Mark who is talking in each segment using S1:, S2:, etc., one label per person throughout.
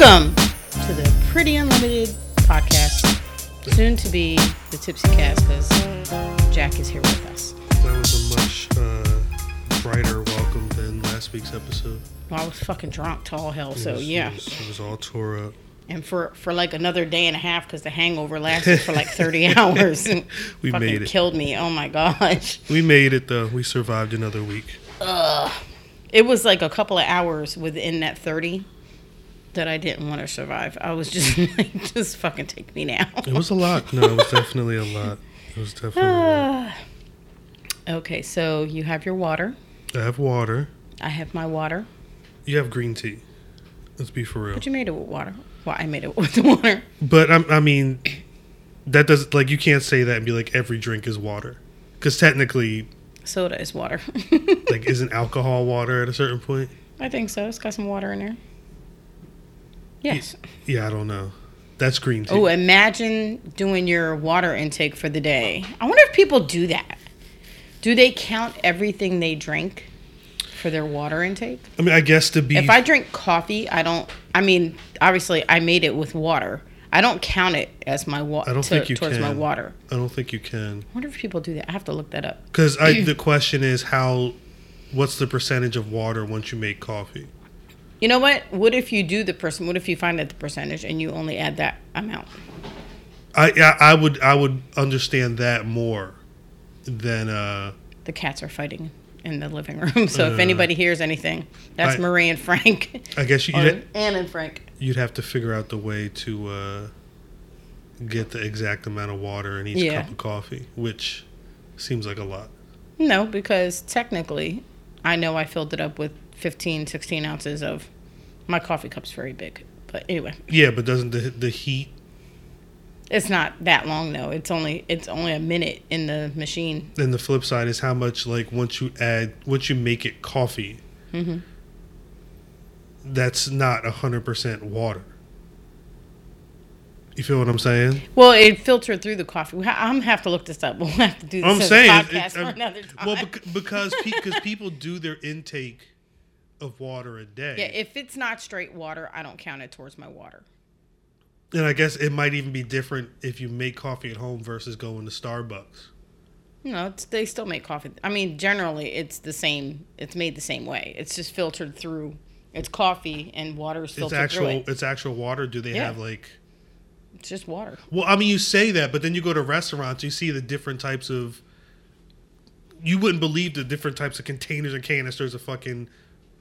S1: Welcome to the Pretty Unlimited podcast. Soon to be the Tipsy Cast because Jack is here with us.
S2: That was a much uh, brighter welcome than last week's episode.
S1: Well, I was fucking drunk to all hell,
S2: It
S1: so
S2: was-
S1: yeah.
S2: it was, it was all tore up.
S1: And for for like another day and a half because the hangover lasted for like 30 hours.
S2: We
S1: fucking
S2: made it.
S1: killed me. Oh my gosh.
S2: We made it though. We survived another week.
S1: It was like a couple of hours within that 30 that I didn't want to survive. I was just like, just fucking take me now.
S2: It was a lot. No, it was definitely a lot. It was definitely. A lot.
S1: Okay, so you have your water.
S2: I have water.
S1: I have my water.
S2: You have green tea. Let's be for real.
S1: But you made it with water. Well, I made it with water.
S2: But I'm, I mean, that does like you can't say that and be like every drink is water, because technically,
S1: Soda is water.
S2: like, isn't alcohol water at a certain point?
S1: I think so. It's got some water in there. Yes.
S2: Yeah, I don't know. That's green tea.
S1: Oh, imagine doing your water intake for the day. I wonder if people do that. Do they count everything they drink for their water intake?
S2: I mean, I guess to be
S1: If I drink coffee, I don't. I mean, obviously, I made it with water. I don't count it as my water.
S2: I don't think you
S1: towards my
S2: can.
S1: water.
S2: I don't think you can.
S1: I wonder if people do that. I have to look that up.
S2: Because the question is how, what's the percentage of water once you make coffee?
S1: You know what? What if you do the person? What if you find out the percentage and you only add that amount?
S2: I I, I would I would understand that more than uh
S1: The cats are fighting in the living room. So if
S2: Uh,
S1: anybody hears anything, that's
S2: I-
S1: Marie and Frank.
S2: I guess you,
S1: Or Anne and Frank.
S2: you'd have to figure out the way to uh get the exact amount of water in each
S1: Yeah.
S2: cup of coffee, which seems like a lot.
S1: No, because technically, I know I filled it up with 15, 16 ounces of. My coffee cup's very big. But anyway,
S2: Yeah, but doesn't the the heat?
S1: it's not that long though. It's only it's only a minute in the machine.
S2: Then the flip side is how much like once you add once you make it coffee,
S1: hmm
S2: that's not a hundred percent water. You feel what I'm saying?
S1: Well, it filtered through the coffee. I'm have to look this up. We'll have to do this
S2: I'm saying
S1: podcast
S2: it-
S1: for another time.
S2: Well, because because people do their intake of water a day.
S1: yeah, if it's not straight water, I don't count it towards my water.
S2: and I guess it might even be different if you make coffee at home versus going to Starbucks.
S1: No, it's, they still make coffee. I mean, generally, it's the same. It's made the same way. It's just filtered through. It's coffee and water is
S2: It's
S1: filtered
S2: actual
S1: through it.
S2: it's actual water. Do they
S1: Yeah.
S2: have like
S1: It's just water.
S2: Well, I mean you say that, but then you go to restaurants, you see the different types of you wouldn't believe the different types of containers and canisters of fucking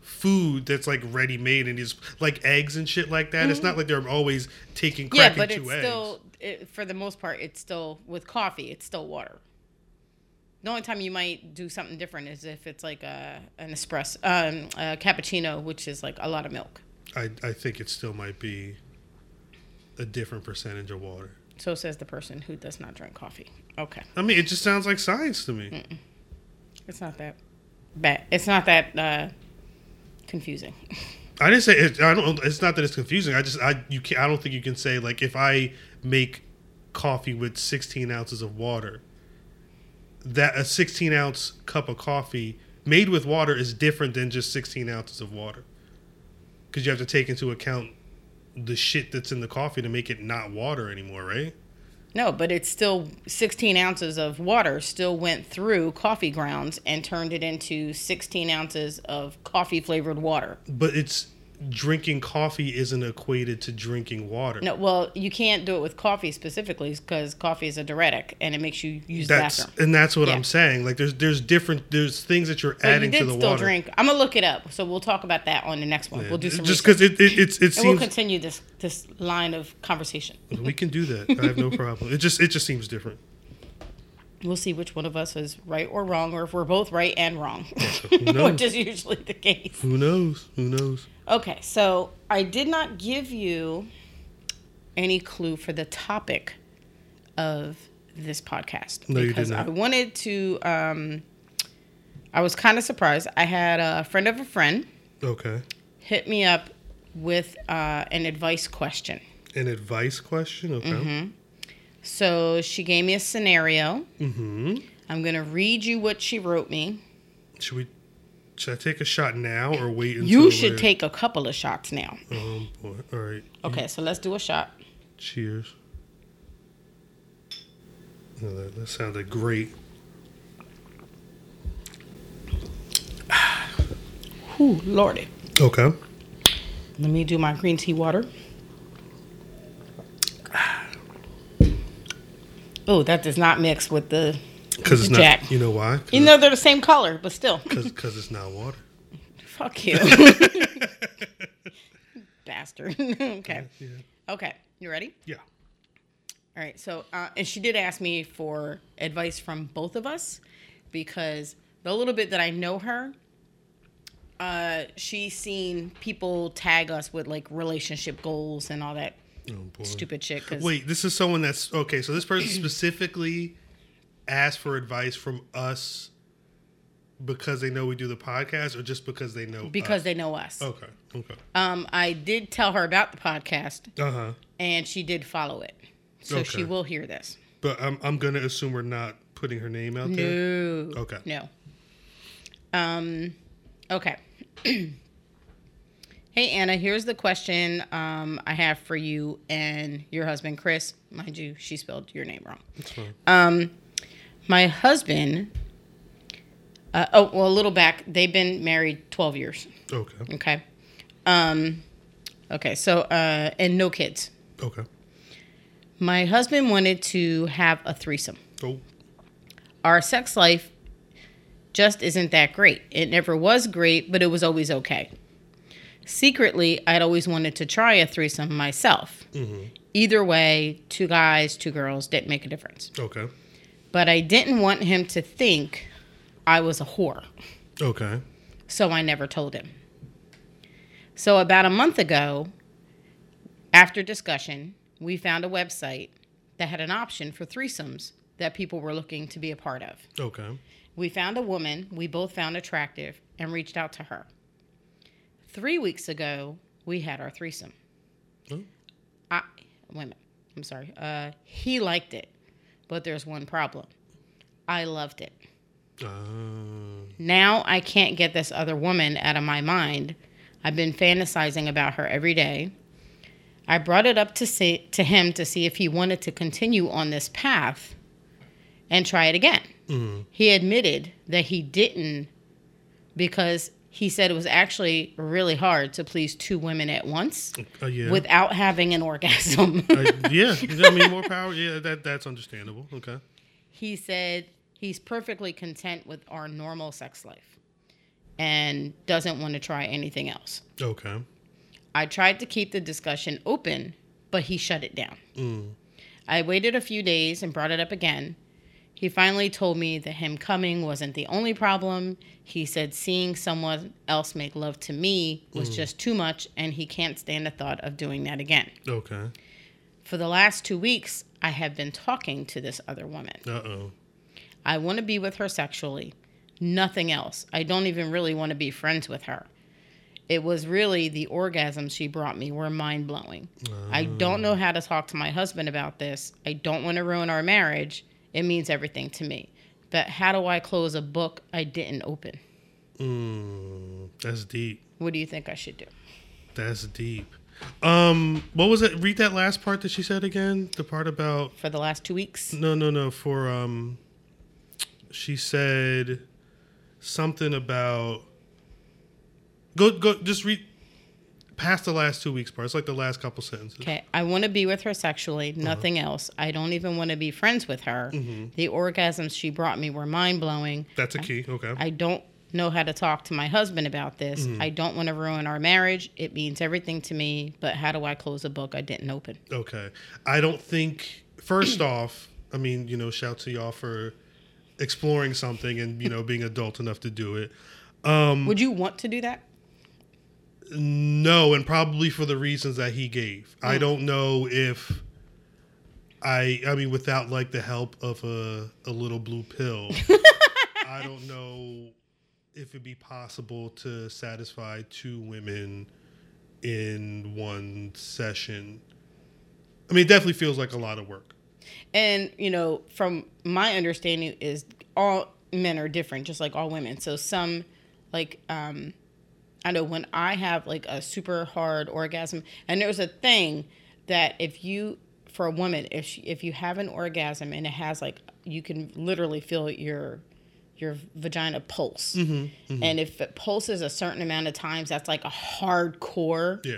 S2: food that's like ready made and is like eggs and shit like that. It's not like they're always taking
S1: Mm-hmm. Yeah, but
S2: two
S1: it's
S2: eggs.
S1: still, it, for the most part, it's still with coffee. It's still water. The only time you might do something different is if it's like a an espresso, um, a cappuccino, which is like a lot of milk.
S2: I I think it still might be a different percentage of water.
S1: So says the person who does not drink coffee. Okay,
S2: I mean, it just sounds like science to me.
S1: it's not that bad. It's not that uh, confusing.
S2: I didn't say it, I don't. It's not that it's confusing. I just I you can I don't think you can say like if I make coffee with 16 ounces of water, that a 16 ounce cup of coffee made with water is different than just 16 ounces of water, because you have to take into account the shit that's in the coffee to make it not water anymore, right?
S1: No, but it's still 16 ounces of water still went through coffee grounds and turned it into 16 ounces of coffee flavored water.
S2: But it's drinking coffee isn't equated to drinking water.
S1: No, well, you can't do it with coffee specifically because coffee is a diuretic and it makes you use
S2: that's
S1: the bathroom.
S2: and that's what
S1: Yeah.
S2: I'm saying. Like there's there's different there's things that you're
S1: you
S2: adding
S1: did
S2: to the
S1: still
S2: water.
S1: drink. I'm gonna look it up, so we'll talk about that on the next one.
S2: Yeah,
S1: We'll do some
S2: just because it, it it's it
S1: and we'll continue this this line of conversation.
S2: we can do that. I have no problem. It just it just seems different.
S1: We'll see which one of us is right or wrong, or if we're both right and wrong, which is usually the case.
S2: Who knows? Who knows?
S1: Okay, so I did not give you any clue for the topic of this podcast
S2: No, you did
S1: because
S2: not.
S1: I wanted to. Um, I was kind of surprised. I had a friend of a friend
S2: Okay.
S1: hit me up with uh, an advice question.
S2: An advice question. Okay.
S1: So she gave me a scenario.
S2: Mm-hmm.
S1: I'm gonna read you what she wrote me.
S2: Should we Should I take a shot now or wait until
S1: You should
S2: later?
S1: take a couple of shots now.
S2: Oh boy! All right.
S1: Okay, so let's do a shot.
S2: Cheers. Oh, that, that sounded great.
S1: Whew, lordy.
S2: Okay.
S1: Let me do my green tea water. Oh, that does not mix with the.
S2: Because it's not.
S1: Jack.
S2: You know why?
S1: You know they're the same color, but still.
S2: Because it's not water.
S1: Fuck you. Bastard. okay.
S2: Yeah.
S1: Okay. You ready?
S2: Yeah.
S1: All right. So, uh, and she did ask me for advice from both of us because the little bit that I know her, uh, she's seen people tag us with like relationship goals and all that
S2: Oh
S1: stupid shit. Cause
S2: Wait, this is someone that's okay. So this person specifically asked for advice from us because they know we do the podcast, or just because they know
S1: because
S2: us?
S1: they know us.
S2: Okay. Okay.
S1: Um, I did tell her about the podcast,
S2: Uh huh.
S1: and she did follow it, so she will hear this.
S2: But I'm I'm gonna assume we're not putting her name out there.
S1: No.
S2: Okay.
S1: No. Um. Okay. hey Anna, here's the question um, I have for you and your husband Chris. Mind you, she spelled your name wrong.
S2: That's fine.
S1: Um, my husband. Uh, oh well, a little back. They've been married twelve years.
S2: Okay.
S1: Okay. Um. Okay. So uh, and no kids.
S2: Okay.
S1: My husband wanted to have a threesome.
S2: Oh.
S1: Our sex life just isn't that great. It never was great, but it was always okay. Secretly, I'd always wanted to try a threesome myself. Mm-hmm. Either way, two guys, two girls didn't make a difference.
S2: Okay.
S1: But I didn't want him to think I was a whore,
S2: Okay.
S1: so I never told him. So, about a month ago, after discussion, we found a website that had an option for threesomes that people were looking to be a part of.
S2: Okay.
S1: We found a woman we both found attractive and reached out to her. Three weeks ago, we had our threesome.
S2: Oh.
S1: I wait a minute. I'm sorry. Uh, he liked it, but there's one problem. I loved it.
S2: Uh,
S1: Now I can't get this other woman out of my mind. I've been fantasizing about her every day. I brought it up to see, to him to see if he wanted to continue on this path and try it again.
S2: mm,
S1: He admitted that he didn't because he said it was actually really hard to please two women at once
S2: uh, yeah.
S1: without having an orgasm.
S2: Uh, yeah. I mean, more power. Yeah. That that's understandable. Okay.
S1: he said he's perfectly content with our normal sex life and doesn't want to try anything else.
S2: Okay.
S1: I tried to keep the discussion open, but he shut it down.
S2: Mm.
S1: I waited a few days and brought it up again. He finally told me that him coming wasn't the only problem. He said seeing someone else make love to me was just too much, and he can't stand the thought of doing that again.
S2: Okay.
S1: For the last two weeks, I have been talking to this other woman.
S2: Uh oh.
S1: I want to be with her sexually, nothing else. I don't even really want to be friends with her. It was really the orgasms she brought me were mind blowing. I don't know how to talk to my husband about this. I don't want to ruin our marriage. It means everything to me. But how do I close a book I didn't open?
S2: Mm, that's deep.
S1: What do you think I should do?
S2: That's deep. Um, what was it? Read that last part that she said again. The part about
S1: For the last two weeks?
S2: no, no, no. For um, she said something about go go. Just read past the last two weeks part. It's like the last couple sentences.
S1: Okay, I want to be with her sexually, nothing uh-huh. else. I don't even want to be friends with her. Mm-hmm. The orgasms she brought me were mind blowing.
S2: That's a key. Okay.
S1: I don't know how to talk to my husband about this. Mm-hmm. I don't want to ruin our marriage. It means everything to me, but how do I close a book I didn't open?
S2: Okay. I don't think first off, I mean, you know, shout to y'all for exploring something and, you know, being adult enough to do it. Um
S1: Would you want to do that?
S2: No, and probably for the reasons that he gave. I
S1: Hmm.
S2: don't know if I I mean without like the help of a a little blue pill. I don't know if it'd be possible to satisfy two women in one session. I mean, it definitely feels like a lot of work.
S1: And you know, from my understanding, is all men are different, just like all women. So some like um I know when I have like a super hard orgasm, and there's a thing that if you, for a woman, if she, if you have an orgasm and it has like you can literally feel your your vagina pulse,
S2: Mm-hmm,
S1: and if it pulses a certain amount of times, that's like a hardcore.
S2: Yeah.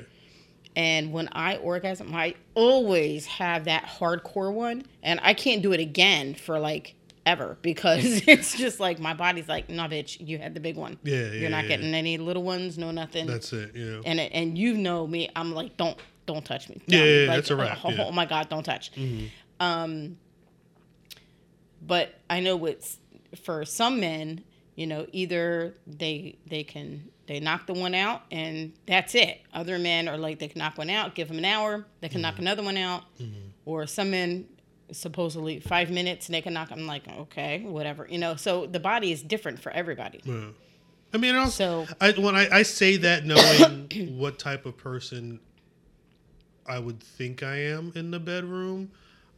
S1: And when I orgasm, I always have that hardcore one, and I can't do it again for like ever because it's just like my body's like, nah, bitch, you had the big one.
S2: Yeah, yeah,
S1: You're not
S2: yeah.
S1: getting any little ones, no nothing.
S2: That's it. Know.
S1: and it, and you know me, I'm like, don't don't touch me.
S2: Yeah, yeah, yeah,
S1: like,
S2: that's a wrap,
S1: Oh,
S2: yeah. Mm-hmm.
S1: oh my god, don't touch. Um, but I know it's for some men, you know, either they they can they knock the one out and that's it. Other men are like they can knock one out, give them an hour, they can
S2: Mm-hmm.
S1: knock another one out, or some men supposedly five minutes and they can knock. I'm like, okay, whatever, you know. So the body is different for everybody.
S2: Yeah. I mean, also,
S1: So-
S2: I, when I, I say that knowing what type of person I would think I am in the bedroom,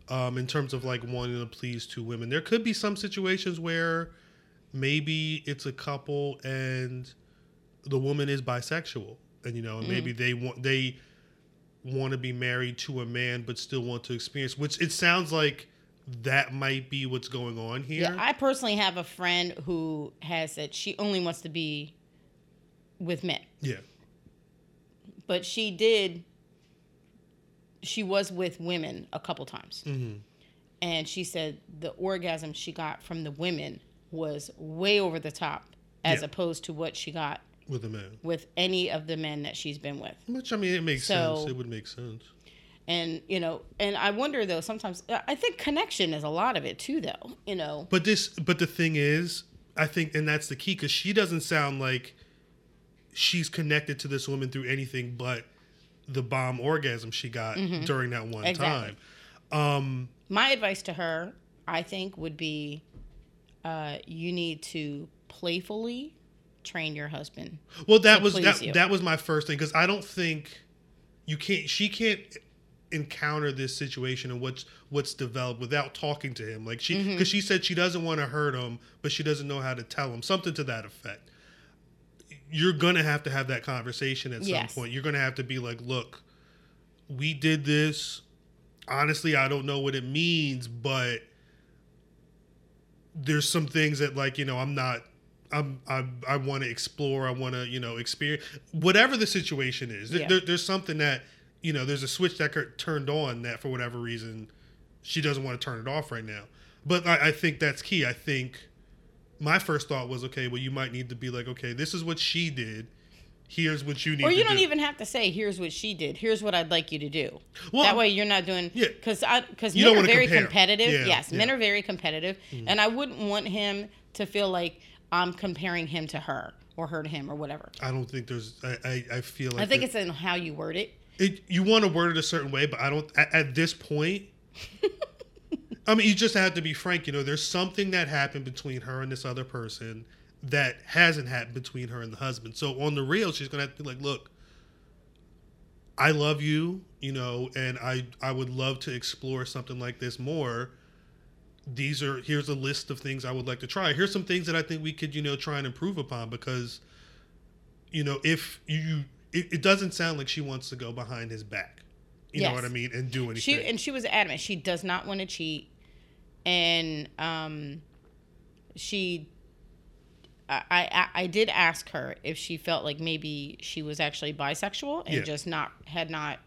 S2: um, in terms of like wanting to please two women, there could be some situations where maybe it's a couple and the woman is bisexual, and you know, and maybe they want they want to be married to a man but still want to experience. Which it sounds like that might be what's going on here.
S1: Yeah, I personally have a friend who has said she only wants to be with men.
S2: yeah.
S1: but she did she was with women a couple times
S2: Mm-hmm.
S1: and she said the orgasm she got from the women was way over the top as
S2: Yeah.
S1: opposed to what she got
S2: with a man.
S1: with any of the men that she's been with
S2: Which I mean, it makes
S1: So-
S2: sense. It would make sense.
S1: and you know and i wonder though sometimes i think connection is a lot of it too though you know
S2: But this, but the thing is, I think, and that's the key, because she doesn't sound like she's connected to this woman through anything but the bomb orgasm she got during that one
S1: Mm-hmm. Exactly.
S2: time. Um,
S1: my advice to her i think would be uh, you need to playfully train your husband
S2: well, that was that,
S1: you.
S2: that was my first thing because I don't think you can't. She can't encounter this situation and what's what's developed without talking to him. Like she, because
S1: Mm-hmm.
S2: she said she doesn't want to hurt him, but she doesn't know how to tell him something to that effect. You're gonna have to have that conversation at
S1: Yes.
S2: some point. You're gonna have to be like, look, we did this. Honestly, I don't know what it means, but there's some things that like you know I'm not. I'm, I, I want to explore. I want to, you know, experience whatever the situation is.
S1: Yeah.
S2: there- there's something that, you know, there's a switch that got turned on that for whatever reason she doesn't want to turn it off right now. But I, I think that's key. I think my first thought was, okay, well, you might need to be like, okay, this is what she did. Here's what you need
S1: Or you don't
S2: do.
S1: even have to say, "Here's what she did. Here's what I'd like you to do."
S2: Well,
S1: that way, you're not doing
S2: Yeah.
S1: because I because men are very
S2: compare.
S1: competitive.
S2: Yeah,
S1: yes, men
S2: yeah.
S1: Are very competitive, mm-hmm. and I wouldn't want him to feel like I'm comparing him to her or her to him or whatever.
S2: I don't think there's, I, I, I feel like
S1: I think it's in how you word it.
S2: it, you want to word it a certain way, but I don't. At, at this point, I mean, you just have to be frank. You know, there's something that happened between her and this other person that hasn't happened between her and the husband. So on the real, she's gonna have to be like, look, I love you, you know, and I I would love to explore something like this more. These are here's a list of things I would like to try. Here's some things that I think we could, you know, try and improve upon because you know, if you it, it doesn't sound like she wants to go behind his back. You know what I mean? And do anything.
S1: She and she was adamant. She does not want to cheat, and um, she. I, I I did ask her if she felt like maybe she was actually bisexual and
S2: Yeah.
S1: just not had not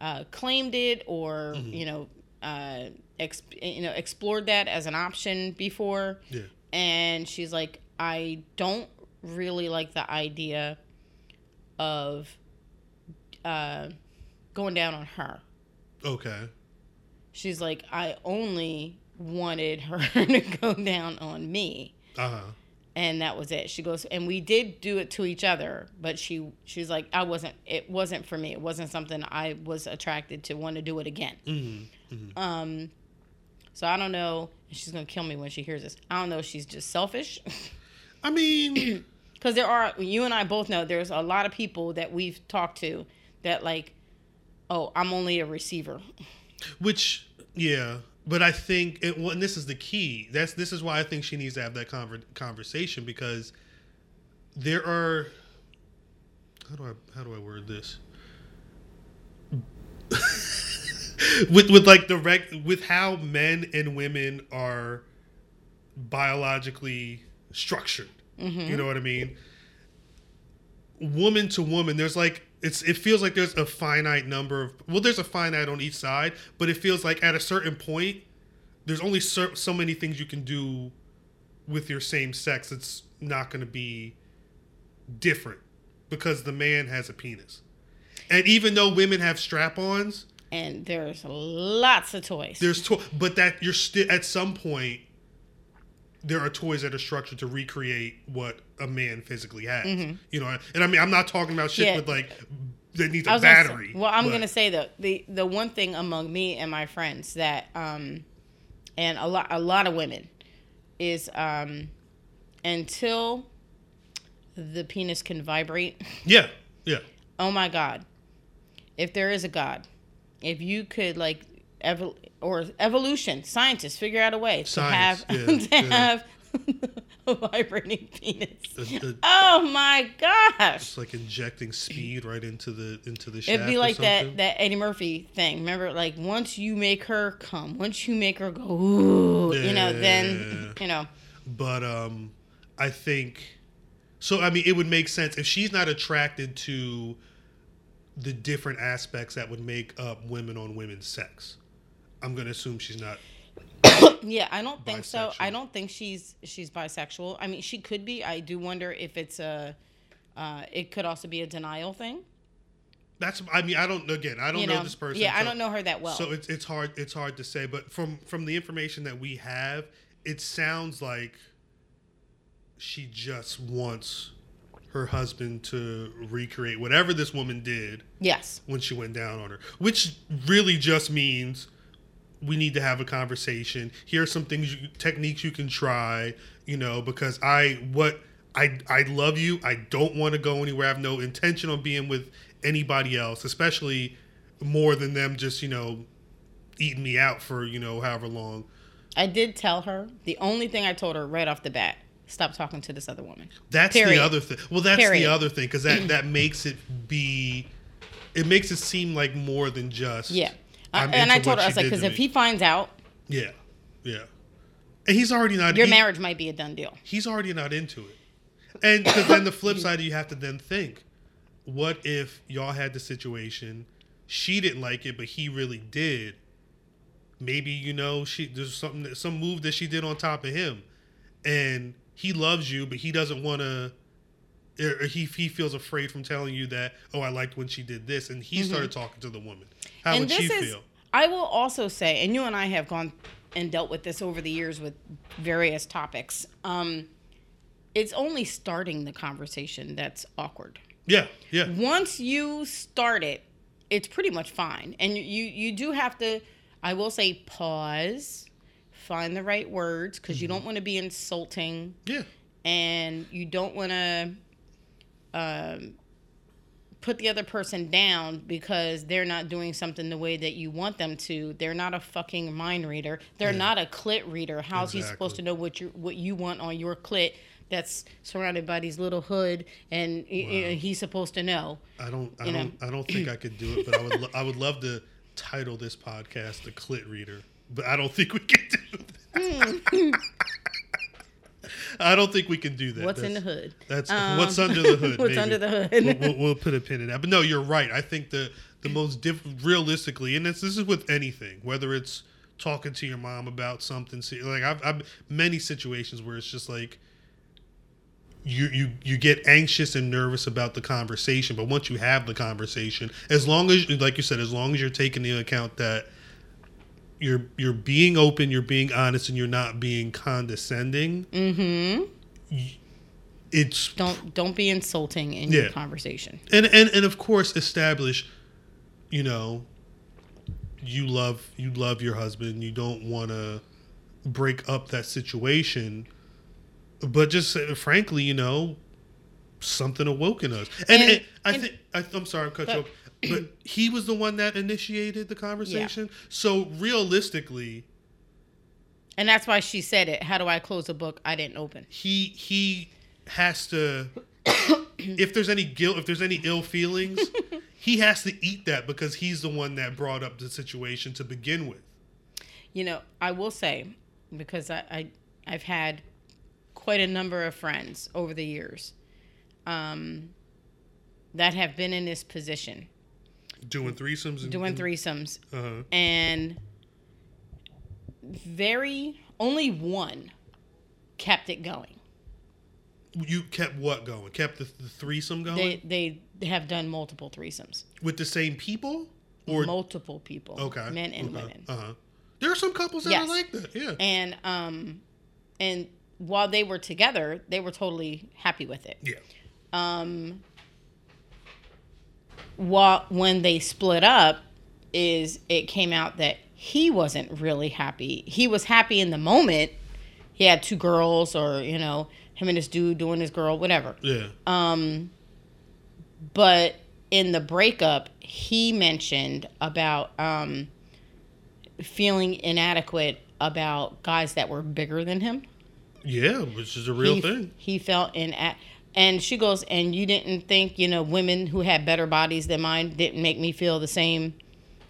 S1: uh, claimed it or
S2: Mm-hmm.
S1: you know uh, ex, you know explored that as an option before.
S2: yeah.
S1: And she's like, I don't really like the idea of uh, going down on her.
S2: Okay.
S1: She's like, I only wanted her to go down on me.
S2: Uh huh.
S1: And that was it. She goes, and we did do it to each other, but she she's like, I wasn't. It wasn't for me. It wasn't something I was attracted to want to do it again.
S2: Mm-hmm.
S1: Um, so I don't know. She's gonna kill me when she hears this. I don't know. if She's just selfish,
S2: I mean,
S1: because there are. You and I both know there's a lot of people that we've talked to that like, oh, I'm only a receiver.
S2: which yeah, but I think it. Well, and this is the key. That's this is why I think she needs to have that conver- conversation because there are how do I how do I word this? with with like the rec with how men and women are biologically structured. You mm-hmm. know what I mean? Woman to woman, there's like it's it feels like there's a finite number of well, there's a finite on each side, but it feels like at a certain point, there's only so, so many things you can do with your same sex. It's not going to be different because the man has a penis, and even though women have strap-ons,
S1: And there's lots of toys.
S2: there's to- but that you're still at some point there are toys that are structured to recreate what a man physically has you know and i mean i'm not talking about shit
S1: Mm-hmm. Yeah.
S2: with like that needs a
S1: gonna say-
S2: battery
S1: well, I'm
S2: but-
S1: gonna say the the the one thing among me and my friends that um, and a lot a lot of women is um, until the penis can vibrate.
S2: yeah yeah
S1: Oh my God! If there is a God, if you could like evol- or evolution, scientists figure out a way to have
S2: yeah,
S1: to
S2: yeah.
S1: have a vibrating penis.
S2: Uh, uh,
S1: Oh my gosh!
S2: it's like injecting speed right into the into the shaft
S1: It'd be like that that Eddie Murphy thing. Remember, like once you make her come, once you make her go, ooh, you know, then you know,
S2: but um i think so i mean it would make sense if she's not attracted to the different aspects that would make up women on women's sex i'm gonna assume she's not
S1: yeah. I don't think so. I don't think she's she's bisexual. I mean, she could be. I do wonder if it's a. Uh, it could also be a denial thing.
S2: that's i mean i don't again i don't
S1: you
S2: know,
S1: know,
S2: this person
S1: yeah, I don't know her that well.
S2: So it's it's hard it's hard to say, but from from the information that we have, it sounds like she just wants her husband to recreate whatever this woman did
S1: yes.
S2: when she went down on her, which really just means we need to have a conversation. Here are some things, you, techniques you can try. You know, because I what I I love you. I don't want to go anywhere. I have no intention on being with anybody else, especially more than them just you know eating me out for you know however long.
S1: I did tell her. The only thing I told her right off the bat: stop talking to this other woman.
S2: That's
S1: Period.
S2: the other thing. Well, that's
S1: Period.
S2: the other thing because that that makes it be. It makes it seem like more than just
S1: Yeah.
S2: I'm
S1: and I told her, I was like, because if
S2: me.
S1: he finds out,
S2: Yeah, yeah. And he's already not.
S1: your
S2: he-
S1: marriage might be a done deal.
S2: He's already not into it. And because then the flip side, you have to then think, what if y'all had the situation, she didn't like it, but he really did. Maybe you know she there's something that- some move that she did on top of him, and he loves you, but he doesn't want to. Or he he feels afraid from telling you that oh I liked when she did this, and he started mm-hmm. talking to the woman. How
S1: and
S2: would she
S1: is,
S2: feel?
S1: I will also say, and you and I have gone and dealt with this over the years with various topics. Um, it's only starting the conversation that's awkward.
S2: Yeah, yeah,
S1: Once you start it, it's pretty much fine. And you, you, you do have to, I will say, pause, find the right words, because you mm-hmm. don't want to be insulting
S2: yeah.
S1: and you don't want to um, put the other person down because they're not doing something the way that you want them to. They're not a fucking mind reader. They're
S2: Yeah.
S1: not a clit reader. How's he supposed to know what you what you want on your clit? That's surrounded by these little hood, and
S2: Wow.
S1: he's supposed to know.
S2: I don't. I don't. I don't think I could do it. But I would. Lo- I would love to title this podcast "The Clit Reader," but I don't think we can do that. I don't think we can do that.
S1: What's in the hood?
S2: That's
S1: Um,
S2: what's under the hood.
S1: what's
S2: maybe.
S1: under the hood?
S2: We'll, we'll, we'll put a pin in that. But no, you're right. I think the the most diff- realistically, and this this is with anything, whether it's talking to your mom about something, like I've, I've many situations where it's just like you you you get anxious and nervous about the conversation, but once you have the conversation, as long as like you said, as long as you're taking into account that you're you're being open, you're being honest, and you're not being condescending,
S1: Mm-hmm.
S2: it's
S1: Don't don't be insulting in
S2: Yeah.
S1: your conversation.
S2: and and and of course establish you know you love you love your husband you don't want to break up that situation but just uh, frankly you know something awoke in us and,
S1: And-
S2: and i think I, i'm sorry I'm cut you off but he was the one that initiated the conversation so realistically
S1: And that's why she said it. How do I close a book I didn't open?
S2: he he has to if there's any guilt, if there's any ill feelings, he has to eat that because he's the one that brought up the situation to begin with.
S1: You know, I will say because I, I I've had quite a number of friends over the years um, that have been in this position
S2: Doing threesomes and
S1: doing threesomes
S2: Uh-huh.
S1: and very only one kept it going.
S2: You kept what going? Kept the, the threesome going
S1: They they have done multiple threesomes,
S2: with the same people, or
S1: multiple people,
S2: okay,
S1: men and
S2: okay.
S1: women.
S2: Uh huh. There are some couples that
S1: Yes.
S2: are like that. Yeah.
S1: and um and while they were together they were totally happy with it
S2: yeah.
S1: um while when they split up is it came out that he wasn't really happy he was happy in the moment he had two girls or you know him and his dude doing his girl whatever
S2: Yeah.
S1: um but in the breakup he mentioned about um feeling inadequate about guys that were bigger than him
S2: yeah, which is a real
S1: he,
S2: thing.
S1: He felt in at, and she goes, and you didn't think you know women who had better bodies than mine didn't make me feel the same,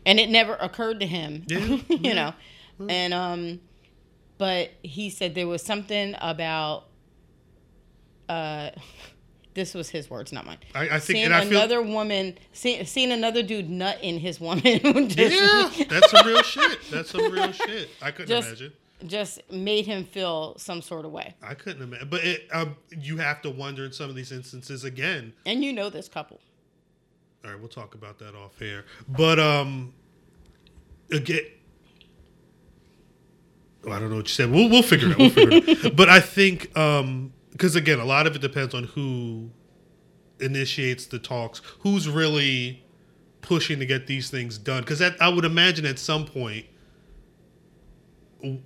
S1: and it never occurred to him,
S2: Yeah,
S1: you
S2: yeah.
S1: know, and um, but he said there was something about, uh, this was his words, not mine.
S2: I, I think,
S1: Seeing
S2: I feel
S1: another woman, see, seeing another dude nut in his woman, just,
S2: Yeah, that's some real shit. That's some real shit. I couldn't
S1: Just-
S2: imagine.
S1: Just made him feel some sort of way.
S2: I couldn't imagine. But it, um, you have to wonder in some of these instances again.
S1: And you know this couple.
S2: All right, we'll talk about that off air. But um, again, oh, I don't know what you said. We'll we'll figure it out. We'll figure it out. But I think um, because again, a lot of it depends on who initiates the talks, who's really pushing to get these things done. Because I would imagine at some point.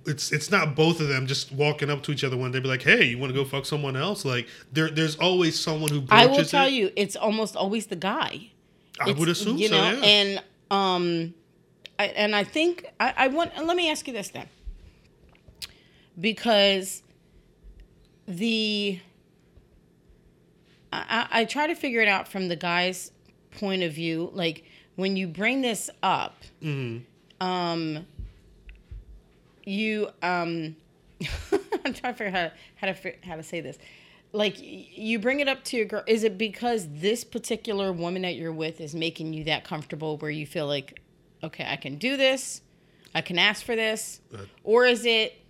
S2: It's it's not both of them just walking up to each other one day, be like, "Hey, you want to go fuck someone else?" Like there, there's always someone who.
S1: I will tell
S2: it.
S1: you, it's almost always the guy.
S2: I would
S1: It's,
S2: assume
S1: you
S2: so.
S1: know,
S2: yeah.
S1: and um, I, and I think I, I want. Let me ask you this then, because the I, I try to figure it out from the guy's point of view. Like when you bring this up,
S2: Mhm.
S1: um, you um, I'm trying to figure out how to, how to how to say this. Like you bring it up to your girl. Is it because this particular woman that you're with is making you that comfortable where you feel like, okay, I can do this, I can ask for this,
S2: Uh,
S1: or is it,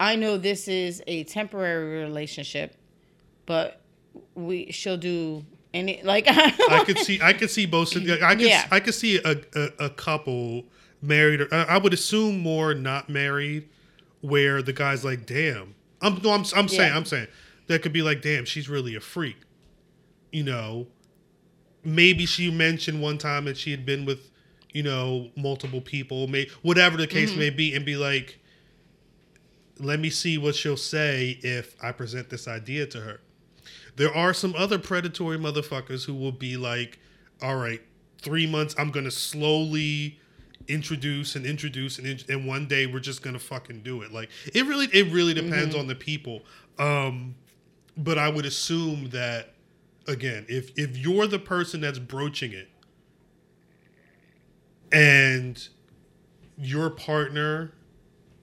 S1: I know this is a temporary relationship, but we she'll do any like
S2: I could see I could see both. I could
S1: Yeah.
S2: I could see a, a, a couple married. Or, I would assume more not married, where the guy's like, "Damn." I'm no, I'm I'm saying I'm saying that could be like, "Damn, she's really a freak." You know, maybe she mentioned one time that she had been with, you know, multiple people, may whatever the case mm-hmm. may be, and be like, "Let me see what she'll say if I present this idea to her." There are some other predatory motherfuckers who will be like, all right, three months, I'm going to slowly introduce and introduce and, in- and one day we're just going to fucking do it. Like it really, it really depends on the people. Um, but I would assume that again, if, if you're the person that's broaching it and your partner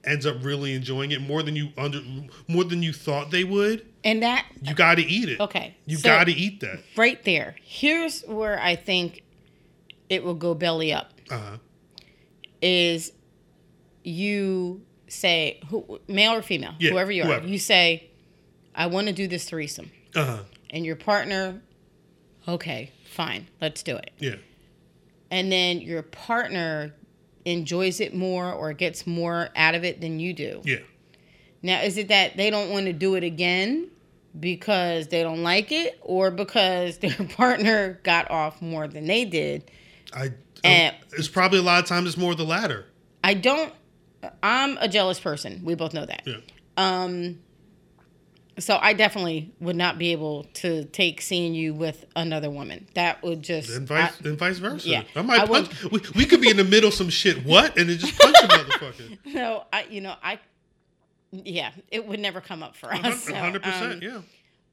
S2: ends up really enjoying it more than you under more than you thought they would,
S1: and that
S2: you got to eat it.
S1: okay.
S2: You
S1: so-
S2: got to eat that.
S1: right there. Here's where I think it will go belly up.
S2: Uh-huh.
S1: Is you say who male or female,
S2: Yeah,
S1: whoever you are,
S2: whoever.
S1: you say, I want to do this threesome.
S2: Uh-huh.
S1: And your partner, okay, fine, let's do it.
S2: Yeah.
S1: And then your partner enjoys it more or gets more out of it than you do.
S2: Yeah.
S1: Now, is it that they don't want to do it again because they don't like it or because their partner got off more than they did?
S2: I
S1: And-
S2: it's probably a lot of times it's more the latter.
S1: I don't I'm a jealous person. We both know that.
S2: Yeah.
S1: Um so I definitely would not be able to take seeing you with another woman. That would just
S2: And vice
S1: I-
S2: and vice versa.
S1: yeah.
S2: I might
S1: I would-
S2: punch we, we could be in the middle of some shit. What? And then just punch a motherfucker.
S1: no, I you know, I yeah, it would never come up for us. so,
S2: hundred percent,
S1: um,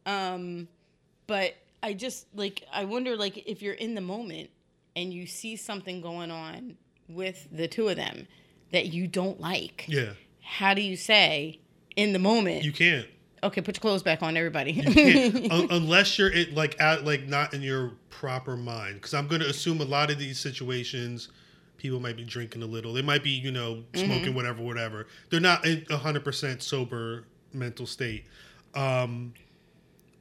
S2: yeah.
S1: Um, but I just like I wonder like if you're in the moment and you see something going on with the two of them that you don't like.
S2: Yeah.
S1: How do you say in the moment?
S2: You can't.
S1: okay, put your clothes back on, everybody.
S2: You un- unless you're it like out like not in your proper mind. Because I'm going to assume a lot of these situations, people might be drinking a little. They might be you know smoking whatever, whatever. They're not in a hundred percent sober mental state. Um,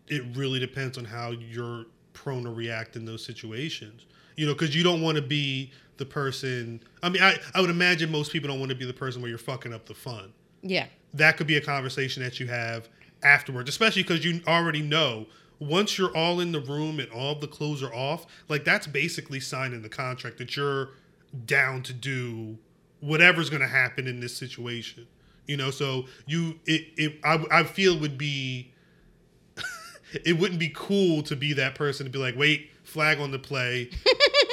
S2: it really depends on how you're prone to react in those situations. You know, because you don't want to be the person. I mean, I, I would imagine most people don't want to be the person where you're fucking up the fun
S1: yeah.
S2: that could be a conversation that you have afterwards, especially because you already know once you're all in the room and all the clothes are off, like that's basically signing the contract that you're down to do whatever's going to happen in this situation. You know, so you it, it I, I feel it would be it wouldn't be cool to be that person to be like, wait, flag on the play.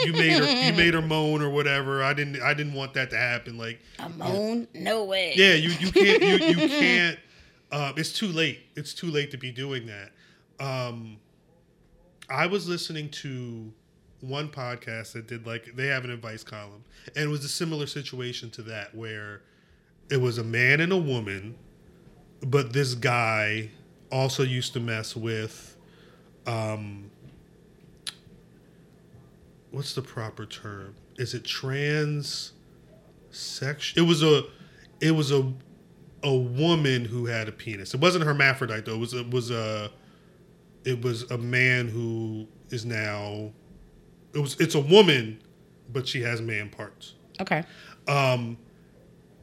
S2: You made her you made her moan or whatever. I didn't I didn't want that to happen. Like
S1: A moan? No way.
S2: yeah, you you can't you you can't. Uh, it's too late. It's too late to be doing that. Um, I was listening to one podcast that did like they have an advice column, and it was a similar situation to that where it was a man and a woman, but this guy also used to mess with, um, what's the proper term? Is it trans? Sex? It was a, it was a, a woman who had a penis. It wasn't hermaphrodite though. It was it was a, it was a man who is now, it was it's a woman, but she has man parts.
S1: Okay.
S2: Um,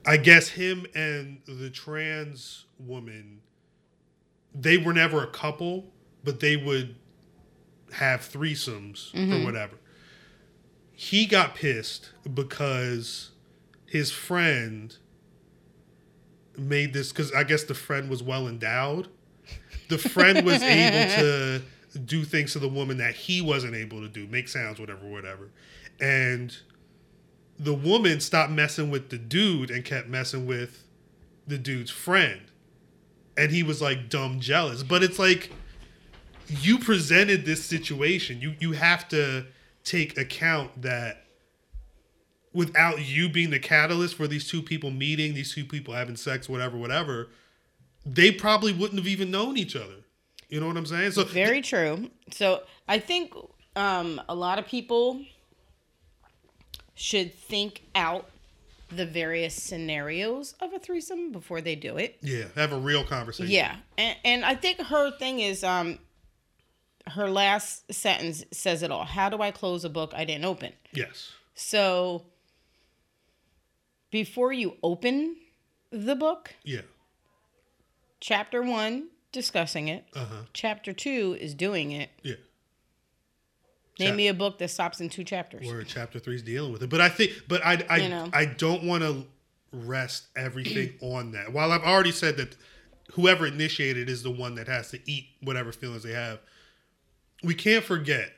S2: I guess him and the trans woman, they were never a couple, but they would have threesomes or whatever. He got pissed because his friend made this because I guess the friend was well endowed. The friend was able to do things to the woman that he wasn't able to do, make sounds, whatever, whatever. And the woman stopped messing with the dude and kept messing with the dude's friend. And he was like dumb jealous. But it's like you presented this situation. You you have to take account that without you being the catalyst for these two people meeting, these two people having sex, whatever, whatever, they probably wouldn't have even known each other. You know what I'm saying? So
S1: Very true. So I think um, a lot of people should think out the various scenarios of a threesome before they do it.
S2: yeah, have a real conversation.
S1: Yeah, and and I think her thing is um, her last sentence says it all. How do I close a book I didn't open?
S2: Yes.
S1: So before you open the book,
S2: Yeah.
S1: chapter one discussing it,
S2: Uh huh.
S1: chapter two is doing it.
S2: Yeah.
S1: Name
S2: Chap-
S1: me a book that stops in two chapters.
S2: where chapter three is dealing with it. But I think, but I, I,
S1: You know.
S2: I don't want to rest everything on that. While I've already said that whoever initiated is the one that has to eat whatever feelings they have, we can't forget.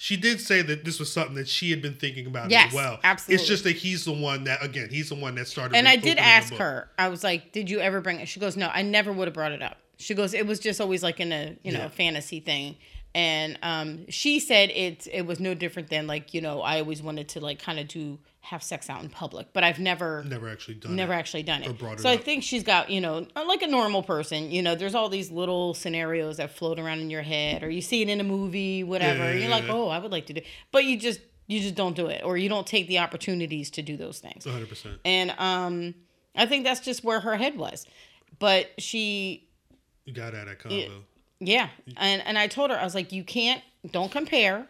S2: She did say that this was something that she had been thinking about
S1: Yes,
S2: as well.
S1: absolutely.
S2: It's just that he's the one that, again, he's the one that started.
S1: and I did ask her. I was like, "Did you ever bring it?" She goes, "No, I never would have brought it up." She goes, "It was just always like in a you know
S2: Yeah.
S1: fantasy thing." And um, she said it it was no different than like you know I always wanted to like kind of do have sex out in public, but I've never
S2: Never actually done
S1: never
S2: it.
S1: actually done it. So I think she's got, you know, like a normal person, you know, there's all these little scenarios that float around in your head or you see it in a movie, whatever.
S2: Yeah,
S1: and you're like,
S2: yeah.
S1: "Oh, I would like to do." But you just you just don't do it or you don't take the opportunities to do those things.
S2: 100%.
S1: And um I think that's just where her head was. But she
S2: You got at that combo.
S1: yeah. And and I told her I was like you can't don't compare.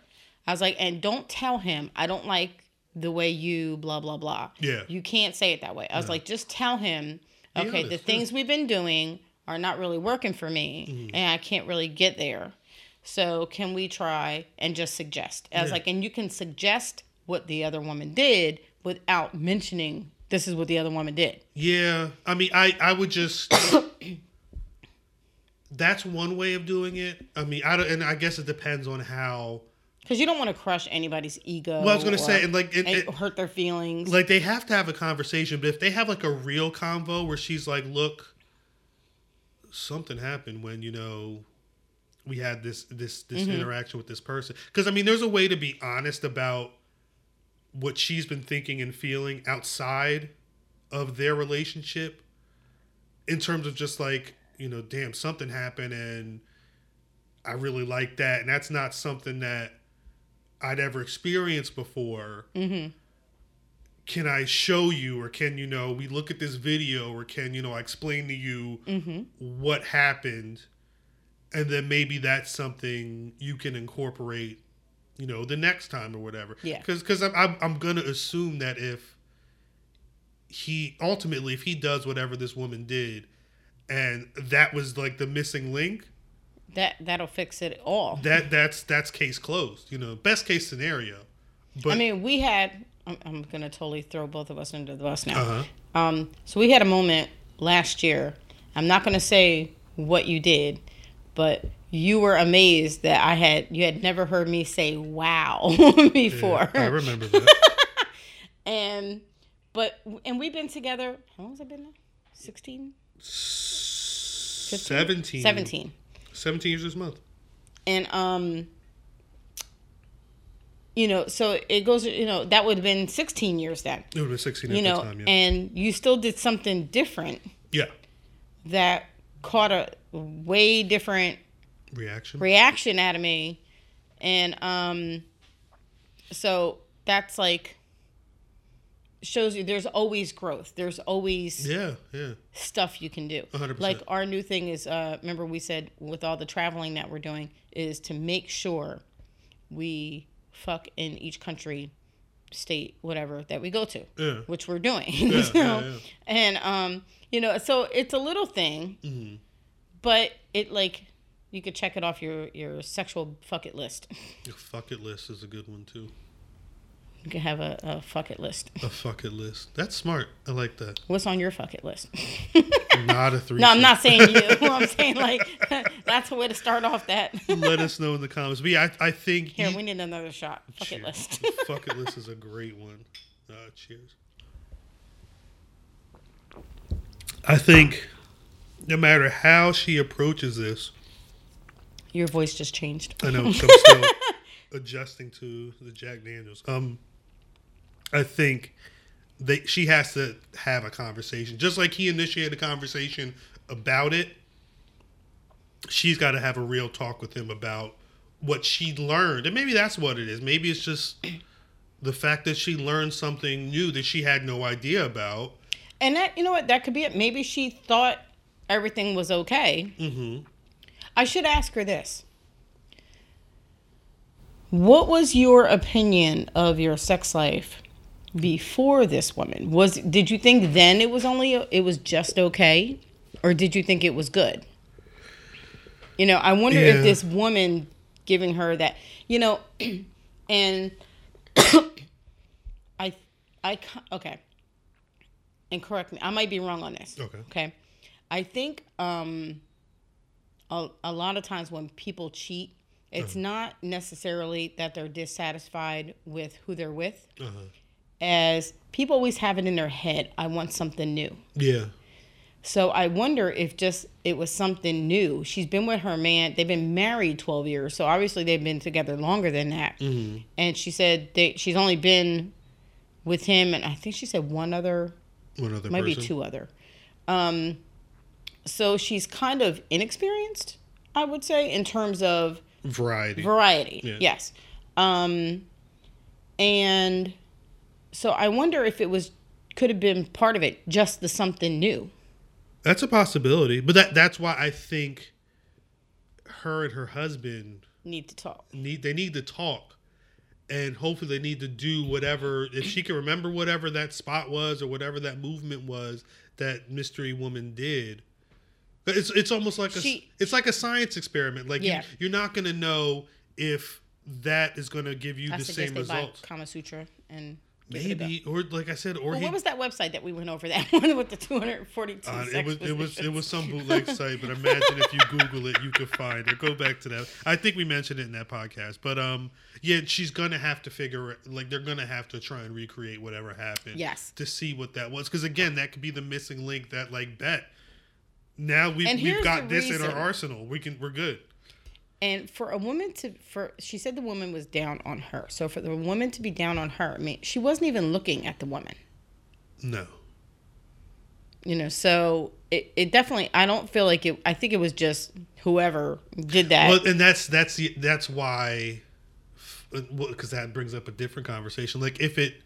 S1: I was like and don't tell him I don't like the way you blah blah blah.
S2: Yeah.
S1: You can't say it that way. I was like just tell him okay, the things we've been doing are not really working for me
S2: Mm-hmm.
S1: and I can't really get there. So can we try and just suggest? I was
S2: Yeah.
S1: like and you can suggest what the other woman did without mentioning this is what the other woman did.
S2: Yeah, I mean, I I would just. that's one way of doing it. I mean, I don't, and I guess it depends on how.
S1: Because you don't want to crush anybody's ego.
S2: Well, I was gonna say, and like, it, it-
S1: hurt their feelings.
S2: like they have to have a conversation. But if they have like a real convo where she's like, "Look, something happened when you know we had this this this mm-hmm. interaction with this person because I mean, there's a way to be honest about what she's been thinking and feeling outside of their relationship in terms of just like you know damn something happened and i really like that and that's not something that i'd ever experienced before
S1: Mm-hmm.
S2: can i show you or can you know we look at this video or can you know i explain to you
S1: Mm-hmm.
S2: what happened and then maybe that's something you can incorporate you know the next time or whatever
S1: Yeah.
S2: because because I'm, I'm, I'm gonna assume that if he ultimately if he does whatever this woman did and that was like the missing link
S1: That that'll fix it all.
S2: that that's that's case closed you know best case scenario but
S1: I mean, we had. I'm, I'm gonna totally throw both of us under the bus now.
S2: uh-huh
S1: Um, so we had a moment last year. I'm not gonna say what you did, but you were amazed that I had you had never heard me say "wow" before.
S2: i remember that
S1: and but and we've been together. How long has it been now? 16?
S2: 17
S1: 17.
S2: 17 years this month.
S1: And um you know, so it goes you know, that would have been 16 years then.
S2: it would have been 16 at
S1: You know,
S2: the time yeah.
S1: and you still did something different.
S2: Yeah.
S1: That caught a way different
S2: reaction?
S1: reaction out of me. And um so that's like shows you there's always growth there's always
S2: yeah yeah
S1: stuff you can do
S2: 100%.
S1: like our new thing is uh remember we said with all the traveling that we're doing is to make sure we fuck in each country state whatever that we go to
S2: yeah
S1: which we're doing
S2: yeah, yeah, yeah.
S1: and um you know so it's a little thing
S2: hmm
S1: but it like you could check it off your your sexual fuck it list.
S2: A fuck it list is a good one too.
S1: You could have a, a fuck it list.
S2: A fuck it list. That's smart. I like that.
S1: What's on your fuck it list?
S2: Not a three.
S1: no, I'm not saying you. I'm saying like that's a way to start off that.
S2: Let us know in the comments. But yeah, I, I think
S1: Here,
S2: he-
S1: we need another shot. Fuck it list.
S2: Fuck it list is a great one. Uh, cheers. I think no matter how she approaches this,
S1: Your voice just changed.
S2: I know I'm still adjusting to the Jack Daniels. Um, I think they she has to have a conversation, just like he initiated a conversation about it. She's got to have a real talk with him about what she learned, and maybe that's what it is. Maybe it's just the fact that she learned something new that she had no idea about.
S1: And that you know what that could be it. Maybe she thought everything was okay.
S2: Mm-hmm.
S1: I should ask her this. What was your opinion of your sex life before this woman? Was did you think then it was only it was just okay or did you think it was good? You know, I wonder
S2: Yeah.
S1: if this woman giving her that, you know, and I I okay. And correct me. I might be wrong on this.
S2: Okay.
S1: Okay. I think um a, a lot of times when people cheat, it's not necessarily that they're dissatisfied with who they're with,
S2: Uh-huh.
S1: As people always have it in their head, I want something new.
S2: Yeah.
S1: So I wonder if just it was something new. She's been with her man. They've been married 12 years. So obviously they've been together longer than that.
S2: Mm-hmm.
S1: And she said they, she's only been with him and I think she said one other
S2: One other
S1: might be two other. Um, so she's kind of inexperienced, I would say, in terms of
S2: Variety.
S1: variety.
S2: Yeah.
S1: Yes. Um, and so I wonder if it was could have been part of it, just the something new.
S2: That's a possibility, but that that's why I think her and her husband
S1: Need to talk.
S2: need they need to talk, and hopefully they need to do whatever if she can remember whatever that spot was or whatever that movement was that mystery woman did. It's it's almost like a
S1: She-
S2: it's like a science experiment. Like
S1: Yeah.
S2: you, you're not gonna know if that is gonna give you
S1: I
S2: the same
S1: they buy. Kama Sutra and give it a go.
S2: Maybe or like I said, or
S1: Well,
S2: he
S1: what was that website that we went over? That one with the 242
S2: Uh, it was it was it was some bootleg site, but imagine if you Google it, you could find it. Go back to that. I think we mentioned it in that podcast, but um, yeah, she's gonna have to figure it- like they're gonna have to try and recreate whatever happened.
S1: Yes.
S2: To see what that was, because again, that could be the missing link that like bet. Now we've we've got this in our arsenal. We can we're good.
S1: And for a woman to for she said the woman was down on her. So for the woman to be down on her, I mean, she wasn't even looking at the woman.
S2: No.
S1: You know, so it, it definitely I don't feel like it I think it was just whoever did that.
S2: Well, and that's that's the that's why, because that brings up a different conversation. Like if it,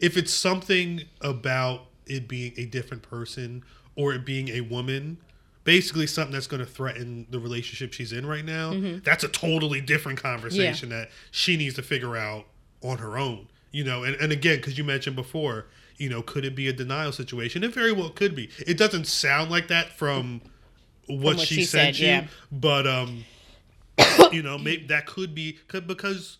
S2: if it's something about it being a different person or it being a woman, basically something that's going to threaten the relationship she's in right now,
S1: Mm-hmm.
S2: that's a totally different conversation that she needs to figure out on her own. You know, and, and again, because you mentioned before, you know, could it be a denial situation? It very well could be. It doesn't sound like that from what,
S1: what
S2: she,
S1: she
S2: sent
S1: said,
S2: you,
S1: yeah.
S2: but um, you know, maybe that could be could, because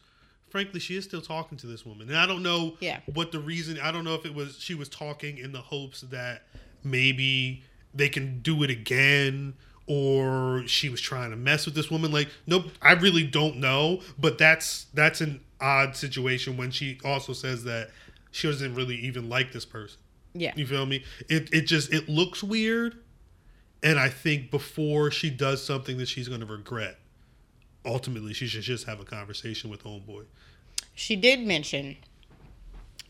S2: frankly, she is still talking to this woman, and I don't know
S1: Yeah.
S2: what the reason. I don't know if it was she was talking in the hopes that maybe they can do it again. Or she was trying to mess with this woman. Like, nope, I really don't know. But that's that's an odd situation when she also says that she doesn't really even like this person.
S1: yeah.
S2: You feel me? It it just it looks weird, and I think before she does something that she's going to regret, ultimately she should just have a conversation with homeboy.
S1: She did mention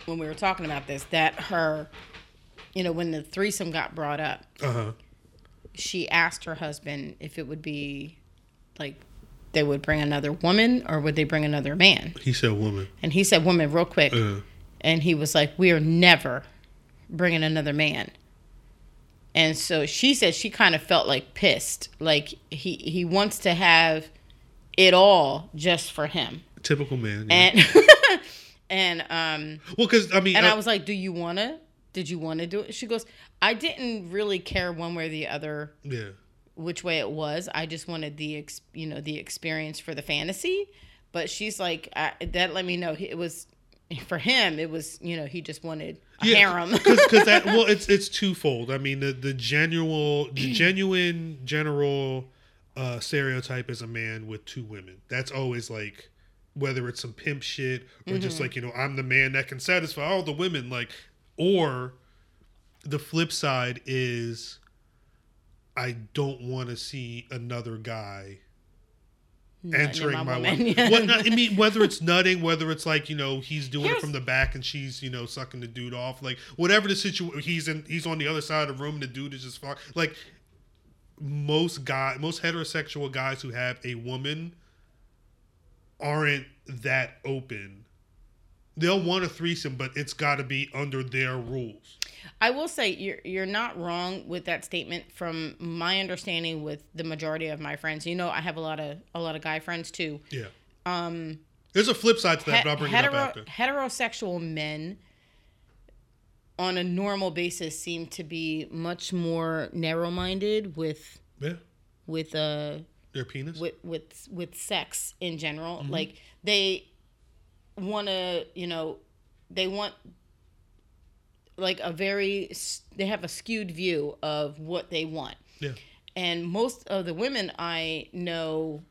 S1: when we were talking about this that her you know, when the threesome got brought up,
S2: Uh huh.
S1: she asked her husband if it would be like they would bring another woman or would they bring another man?
S2: He said woman.
S1: And he said woman real quick.
S2: Uh,
S1: And he was like, We are never bringing another man. And so she said she kind of felt like pissed. Like he, he wants to have it all just for him.
S2: typical man. Yeah.
S1: And and um
S2: well, because I mean,
S1: and
S2: I-
S1: I was like, Do you wanna? Did you wanna do it? She goes, I didn't really care one way or the other
S2: yeah.
S1: which way it was. I just wanted the ex, you know the experience for the fantasy. But she's like I, that. Let me know it was for him. It was you know he just wanted a harem.
S2: because that well, it's it's twofold. I mean, the the genuine the genuine general uh, stereotype is a man with two women. That's always like whether it's some pimp shit or
S1: Mm-hmm.
S2: just like you know I'm the man that can satisfy all the women. Like or the flip side is I don't want to see another guy
S1: Nutting
S2: entering my,
S1: woman.
S2: wife. What, not, I mean, whether it's nutting, whether it's like you know he's doing it from the back and she's you know sucking the dude off, like whatever the situation. He's in. He's on the other side of the room. And the dude is just fuck. Like most guy, most heterosexual guys who have a woman aren't that open. They'll want a threesome, but it's got to be under their rules.
S1: I will say you're you're not wrong with that statement. From my understanding, with the majority of my friends, you know, I have a lot of a lot of guy friends too.
S2: Yeah. Um. There's a flip side to that,
S1: Het-
S2: but I'll bring
S1: hetero-
S2: it up after.
S1: Heterosexual men, on a normal basis, seem to be much more narrow-minded with
S2: Yeah.
S1: with uh
S2: Their penis.
S1: with with with sex in general.
S2: Mm-hmm.
S1: Like they want to, you know, they want like a very they have a skewed view of what they want.
S2: yeah.
S1: And most of the women I know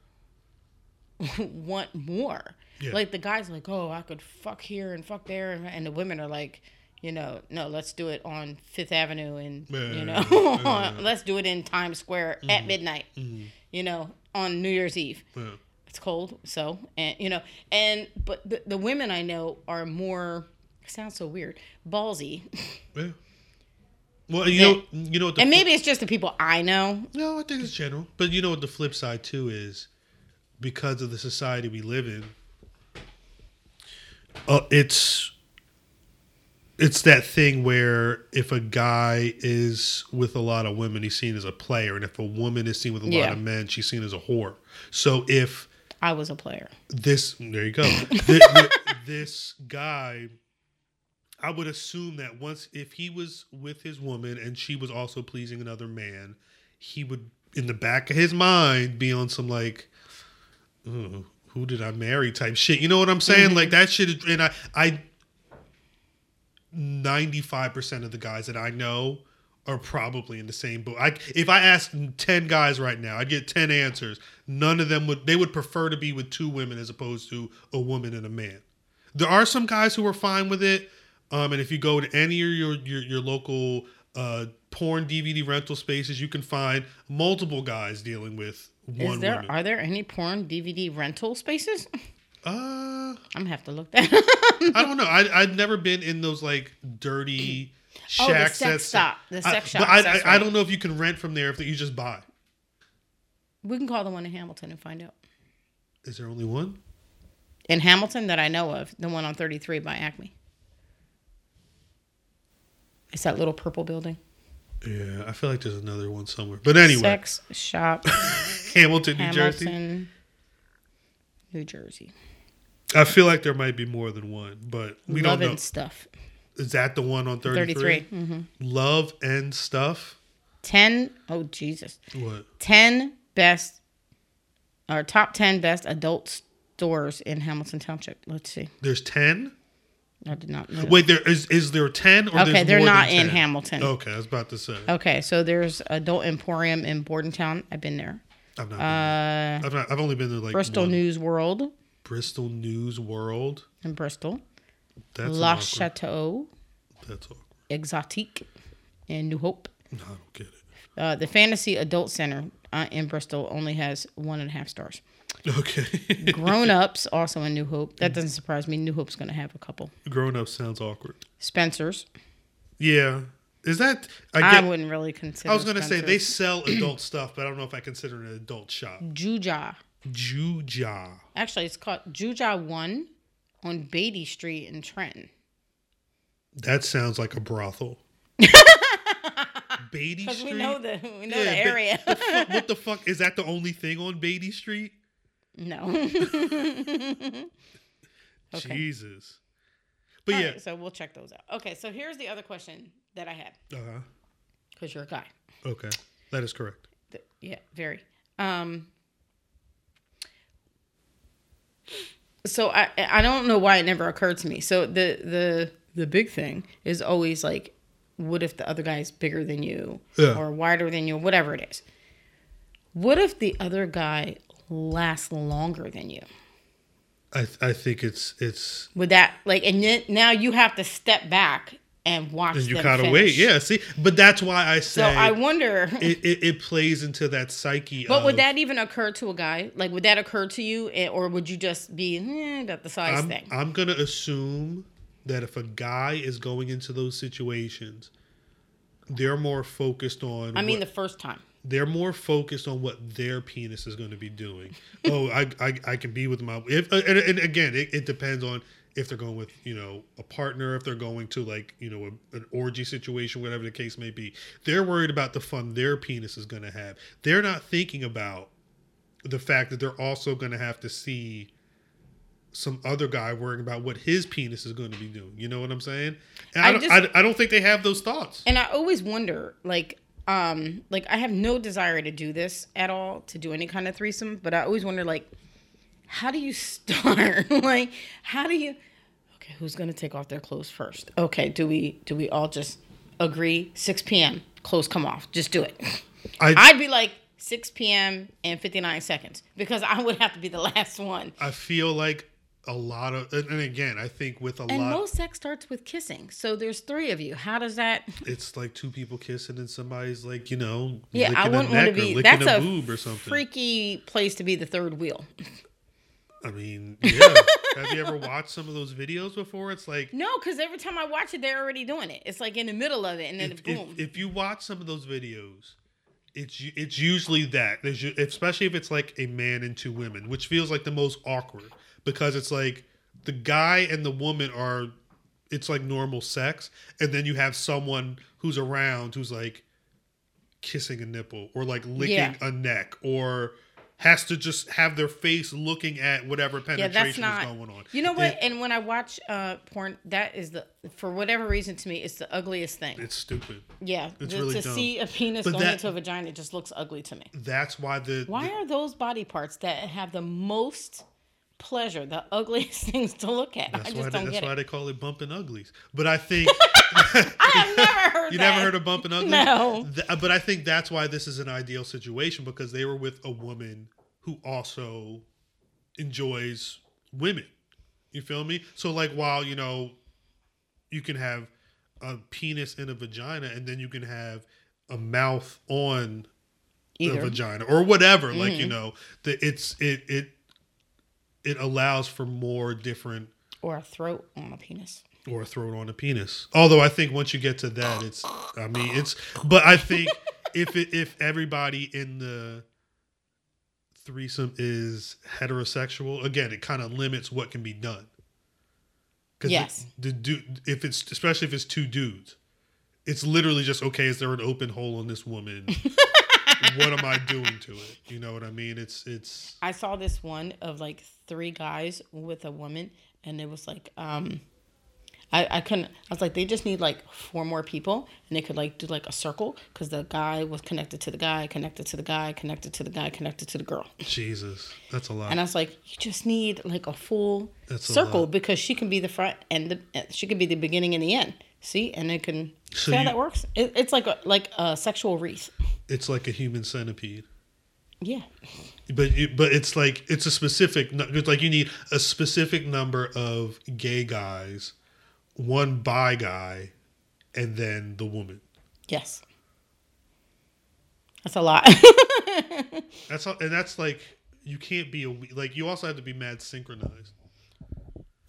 S1: want more.
S2: Yeah.
S1: Like the guys like, "Oh, I could fuck here and fuck there," and the women are like, you know, no, let's do it on Fifth Avenue and
S2: Yeah,
S1: you know,
S2: yeah, yeah.
S1: let's do it in Times Square at mm-hmm. midnight. Mm-hmm. You know, on New Year's Eve.
S2: Yeah.
S1: It's cold, so and you know, and but the, the women I know are more. Sounds so weird, ballsy,
S2: Yeah. Well, you
S1: Yeah.
S2: know, you know what the
S1: and maybe it's just the people I know.
S2: No, I think it's general. But you know what the flip side too is because of the society we live in, uh, it's it's that thing where if a guy is with a lot of women, he's seen as a player, and if a woman is seen with a lot of men, she's seen as a whore. So if
S1: I was a player.
S2: this there you go. Th- th- this guy i would assume that once if he was with his woman and she was also pleasing another man he would in the back of his mind be on some like "Ooh, who did i marry? type shit. You know what i'm saying? Mm-hmm. Like that shit is, and i i 95% of the guys that i know are probably in the same boat. I, if I asked 10 guys right now, I'd get 10 answers. None of them would, they would prefer to be with two women as opposed to a woman and a man. There are some guys who are fine with it. Um, and if you go to any of your, your, your local uh, porn DVD rental spaces, you can find multiple guys dealing with one
S1: Is there
S2: woman.
S1: are there any porn DVD rental spaces?
S2: uh,
S1: I'm gonna have to look that.
S2: I don't know. I I'd never been in those like dirty
S1: Oh, the
S2: shacks.
S1: sex stop- the
S2: I-
S1: sex
S2: But I, I, don't know if you can rent from there if you just buy.
S1: we can call the one in Hamilton and find out.
S2: Is there only one?
S1: In Hamilton that I know of, the one on 33 by Acme. It's that little purple building.
S2: Yeah, I feel like there's another one somewhere. But anyway,
S1: Sex shop,
S2: Hamilton, New Jersey.
S1: Hamilton, New Jersey.
S2: I feel like there might be more than one, but we
S1: Love
S2: don't know.
S1: stuff.
S2: Is that the one on 33?
S1: 33. hmm
S2: Love and stuff.
S1: 10, oh Jesus.
S2: What?
S1: 10 best, or top 10 best adult stores in Hamilton Township. Let's see.
S2: There's 10?
S1: I did not know.
S2: Wait, there is is there 10 or
S1: Okay, they're not in Hamilton.
S2: Okay, I was about to say.
S1: Okay, so there's Adult Emporium in Bordentown. I've been there.
S2: I've not been
S1: Uh.
S2: I've not I've only been there like
S1: Bristol
S2: one.
S1: News World
S2: Bristol News World.
S1: in Bristol.
S2: That's
S1: La
S2: awkward-
S1: Chateau
S2: That's awkward.
S1: Exotique in New Hope.
S2: No, I don't get it.
S1: Uh, the Fantasy Adult Center uh, in Bristol only has one and a half stars.
S2: Okay.
S1: Grown Ups also in New Hope. That doesn't surprise me. New Hope's going to have a couple.
S2: Grown up sounds awkward.
S1: Spencer's.
S2: Yeah. Is that I
S1: I, wouldn't really consider.
S2: I was gonna say they sell adult stuff, but I don't know if I consider it an adult shop.
S1: Juja.
S2: Juja.
S1: Actually, it's called Juja One on Beatty Street in Trenton.
S2: That sounds like a brothel. Beatty Street.
S1: we know the we know
S2: Yeah,
S1: the area.
S2: the fuck- what the fuck is that? The only thing on Beatty Street?
S1: no. Okay.
S2: Jesus. But
S1: All
S2: yeah.
S1: right, so we'll check those out. Okay, so here's the other question that I had
S2: Uh-huh.
S1: because you're a guy.
S2: Okay, that is correct.
S1: Th- Yeah, very. Um. So I I don't know why it never occurred to me. So the the the big thing is always like, what if the other guy is bigger than you
S2: Yeah.
S1: or wider than you, whatever it is. What if the other guy lasts longer than you?
S2: I I think it's it's
S1: Would that like and then now you have to step back and watch
S2: and you
S1: them
S2: gotta wait. Yeah, see, but that's why I say
S1: So I wonder.
S2: it, it, it plays into that psyche.
S1: But
S2: of,
S1: would that even occur to a guy? Like, would that occur to you, eh, or would you just be eh, that the size
S2: I'm,
S1: thing?
S2: I'm gonna assume that if a guy is going into those situations, they're more focused on.
S1: I mean,
S2: what-
S1: the first time.
S2: they're more focused on what their penis is going to be doing. oh, I, I I can be with my if and, and again it, it depends on if they're going with you know a partner, if they're going to like you know a, an orgy situation, whatever the case may be. They're worried about the fun their penis is going to have. They're not thinking about the fact that they're also going to have to see some other guy worrying about what his penis is going to be doing. You know what I'm saying? And I,
S1: I
S2: don't,
S1: just-
S2: I, I don't think they have those thoughts.
S1: And I always wonder, like, um, like I have no desire to do this at all, to do any kind of threesome. But I always wonder, like, how do you start? like, how do you? Okay, who's gonna take off their clothes first? Okay, do we do we all just agree 6 p.m. clothes come off? Just do it.
S2: I
S1: I'd be like 6 p.m. and 59 seconds because I would have to be the last one.
S2: I feel like a lot of, and again, I think with a lot.
S1: And
S2: lot,
S1: most sex starts with kissing. So there's three of you. How does that?
S2: it's like two people kissing and somebody's like, you know,
S1: Yeah, I wouldn't want to be. That's
S2: a
S1: a
S2: boob or something.
S1: freaky place to be the third wheel.
S2: I mean, yeah. Have you ever watched some of those videos before? It's like
S1: No, because every time I watch it, they're already doing it. It's like in the middle of it, and then
S2: if,
S1: boom.
S2: if, if you watch some of those videos, it's it's usually that. There's especially if it's like a man and two women, which feels like the most awkward because it's like the guy and the woman are it's like normal sex, and then you have someone who's around who's like kissing a nipple or like licking
S1: Yeah.
S2: a neck or has to just have their face looking at whatever
S1: yeah,
S2: penetration
S1: that's not.
S2: is going on.
S1: You know what?
S2: It-
S1: and when I watch uh, porn, that is the for whatever reason to me, it's the ugliest thing.
S2: it's stupid.
S1: Yeah,
S2: it's
S1: the-
S2: really
S1: to
S2: dumb.
S1: see a penis
S2: But
S1: going
S2: that-
S1: into a vagina it just looks ugly to me.
S2: That's why the
S1: Why
S2: the-
S1: are those body parts that have the most pleasure the ugliest things to look at? I
S2: That's
S1: just
S2: why, they,
S1: don't
S2: that's
S1: get
S2: why
S1: it.
S2: they call it bumping uglies. But I think
S1: I have never heard
S2: you
S1: that.
S2: never heard of bumping uglies.
S1: No.
S2: Th- uh, but I think that's why this is an ideal situation because they were with a woman who also enjoys women. You feel me? So like while you know you can have a penis in a vagina and then you can have a mouth on
S1: Either.
S2: a vagina or whatever. Like you mm-hmm. know, that it's it it it allows for more different
S1: or a throat on a penis.
S2: or a throat on a penis. Although I think once you get to that, it's I mean it's but I think if it, if everybody in the threesome is heterosexual, again, it kind of limits what can be done.
S1: Yes.
S2: the, the dude, if it's especially if it's two dudes, it's literally just okay. Is there an open hole on this woman? what am I doing to it? You know what I mean? It's it's
S1: I saw this one of like three guys with a woman, and it was like, um, I, I couldn't. I was like, they just need like four more people, and they could like do like a circle because the guy was connected to the guy, connected to the guy, connected to the guy, connected to the girl.
S2: Jesus. That's a lot.
S1: And I was like, you just need like a full
S2: That's
S1: circle
S2: lot.
S1: because she can be the front and the she could be the beginning and the end. See, and it can
S2: So
S1: see how
S2: you-
S1: that works. It, it's like a like a sexual wreath.
S2: It's like a human centipede.
S1: Yeah,
S2: But you, but it's like it's a specific. It's like you need a specific number of gay guys, one bi guy, and then the woman.
S1: yes, that's a lot.
S2: That's all, and that's like you can't be a like you also have to be mad synchronized.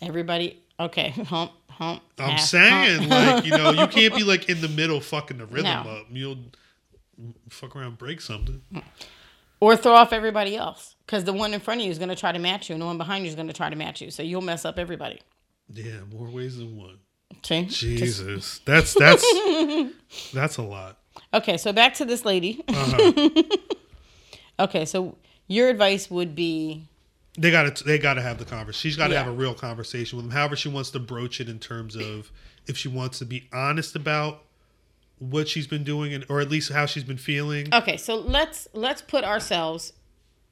S1: Everybody, okay, hump, hump.
S2: I'm
S1: half,
S2: saying
S1: hump.
S2: like you know you can't be like in the middle fucking the rhythm
S1: No.
S2: up. You'll fuck around break something.
S1: or throw off everybody else because the one in front of you is going to try to match you, and the one behind you is going to try to match you. So you'll mess up everybody.
S2: Yeah, more ways than one.
S1: Just-
S2: Jesus, that's that's that's a lot.
S1: okay, so back to this lady.
S2: Uh-huh.
S1: okay, so your advice would be
S2: They got to they got to have the conversation. She's got to
S1: Yeah.
S2: have a real conversation with him. However, she wants to broach it in terms of if she wants to be honest about what she's been doing and or at least how she's been feeling.
S1: Okay, so let's let's put ourselves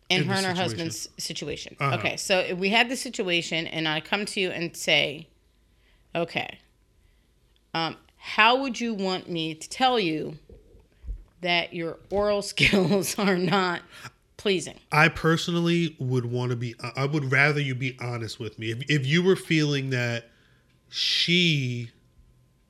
S1: in,
S2: In
S1: her and her husband's situation.
S2: Uh-huh.
S1: Okay, so we had the situation, and I come to you and say, "Okay, um, how would you want me to tell you that your oral skills are not pleasing?"
S2: I personally would want to be. I would rather you be honest with me. If if you were feeling that she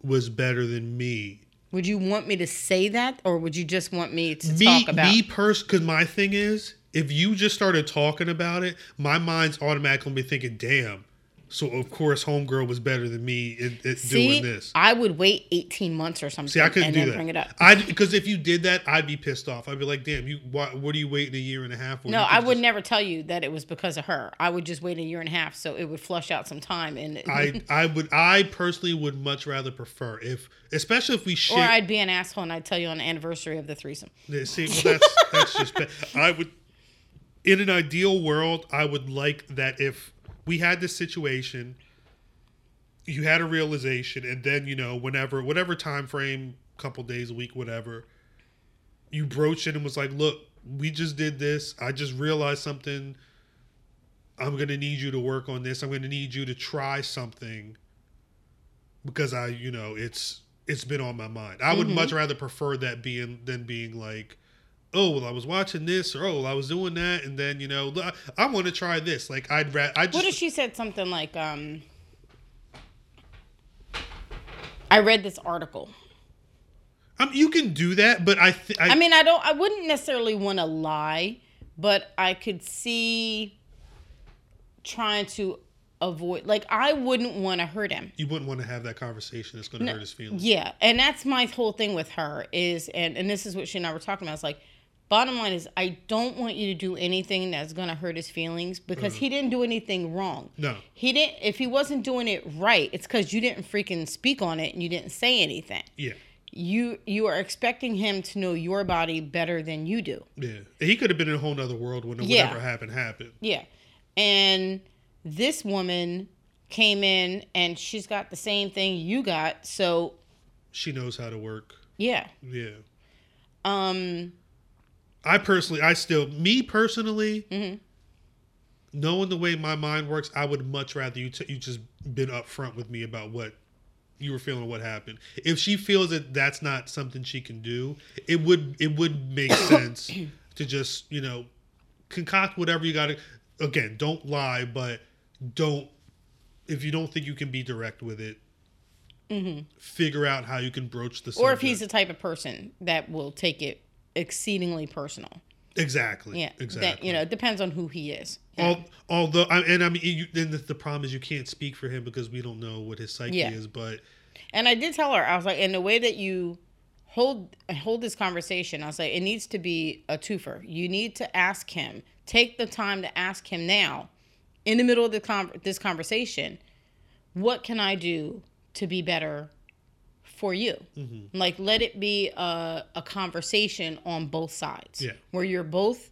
S2: was better than me,
S1: Would you want me to say that, or would you just want me to
S2: me
S1: talk about?
S2: me person. Because my thing is, if you just started talking about it, my mind's automatically be thinking, "Damn." So of course, homegirl was better than me at, at
S1: See,
S2: doing this.
S1: I would wait eighteen months or something.
S2: See, I couldn't
S1: and
S2: do
S1: then
S2: that.
S1: Bring it up.
S2: I because if you did that, I'd be pissed off. I'd be like, "Damn, you what? What are you waiting a year and a half for?"
S1: No, I would
S2: just-
S1: never tell you that it was because of her. I would just wait a year and a half so it would flush out some time and
S2: I I would I personally would much rather prefer if especially if we
S1: or. I'd be an asshole and I'd tell you on the anniversary of the threesome.
S2: See, well, that's that's just bad. I would, in an ideal world, I would like that if we had this situation, you had a realization, and then you know whenever whatever time frame, couple days, a week, whatever, you broached it and was like, "Look, we just did this. I just realized something. I'm gonna need you to work on this. I'm gonna need you to try something." Because I, you know, it's it's been on my mind. I would mm-hmm. much rather prefer that being than being like, oh well, I was watching this or oh well, I was doing that, and then you know I, I want to try this. Like I'd rather I just
S1: What if she said something like, um, I read this article.
S2: um, you can do that, but I th- I,
S1: I mean, I don't, I wouldn't necessarily want to lie, but I could see trying to avoid, like, I wouldn't want to hurt him.
S2: you wouldn't want to have that conversation. That's going to hurt his feelings.
S1: Yeah, and that's my whole thing with her is, and and this is what she and I were talking about. It's like, bottom line is, I don't want you to do anything that's gonna hurt his feelings because he didn't do anything wrong.
S2: No,
S1: He didn't. If he wasn't doing it right, it's because you didn't freaking speak on it and you didn't say anything.
S2: yeah,
S1: You you are expecting him to know your body better than you do.
S2: yeah. He could have been in a whole other world when
S1: Yeah.
S2: whatever happened happened.
S1: Yeah, and this woman came in and she's got the same thing you got. So
S2: She knows how to work.
S1: yeah,
S2: Yeah.
S1: um.
S2: I personally, I still, me personally,
S1: Mm-hmm.
S2: knowing the way my mind works, I would much rather you t- you just been upfront with me about what you were feeling, what happened. If she feels that that's not something she can do, it would it would make sense to just you know concoct whatever you got to. Again, don't lie, but don't if you don't think you can be direct with it. Figure out how you can broach the.
S1: Mm-hmm. Or if he's the type of person that will take it exceedingly personal.
S2: Exactly.
S1: Yeah,
S2: Exactly.
S1: That, you know, it depends on who he is.
S2: Al- although, I, and I mean, you, then the, the problem is you can't speak for him because we don't know what his psyche
S1: Yeah.
S2: is. But
S1: And I did tell her, I was like, in the way that you hold hold this conversation, I was like, it needs to be a twofer. You need to ask him. Take the time to ask him now, in the middle of the con- this conversation, what can I do to be better for you?
S2: Mm-hmm.
S1: Like, let it be a, a conversation on both sides,
S2: Yeah.
S1: where you're both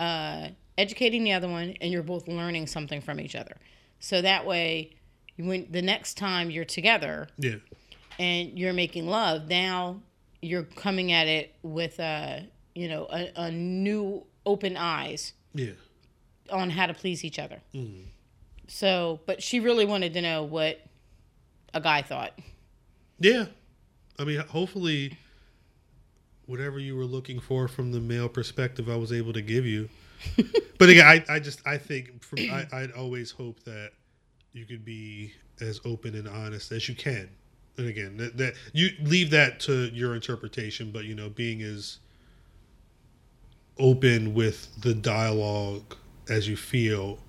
S1: uh, educating the other one and you're both learning something from each other. So that way, when the next time you're together,
S2: yeah,
S1: and you're making love now you're coming at it with a you know a, a new open eyes
S2: yeah,
S1: on how to please each other
S2: Mm-hmm.
S1: so but she really wanted to know what a guy thought
S2: yeah. I mean, hopefully, whatever you were looking for from the male perspective, I was able to give you. but again, I, I just I think from I, I'd always hope that you could be as open and honest as you can. And again, that, that you leave that to your interpretation, but you know, being as open with the dialogue as you feel,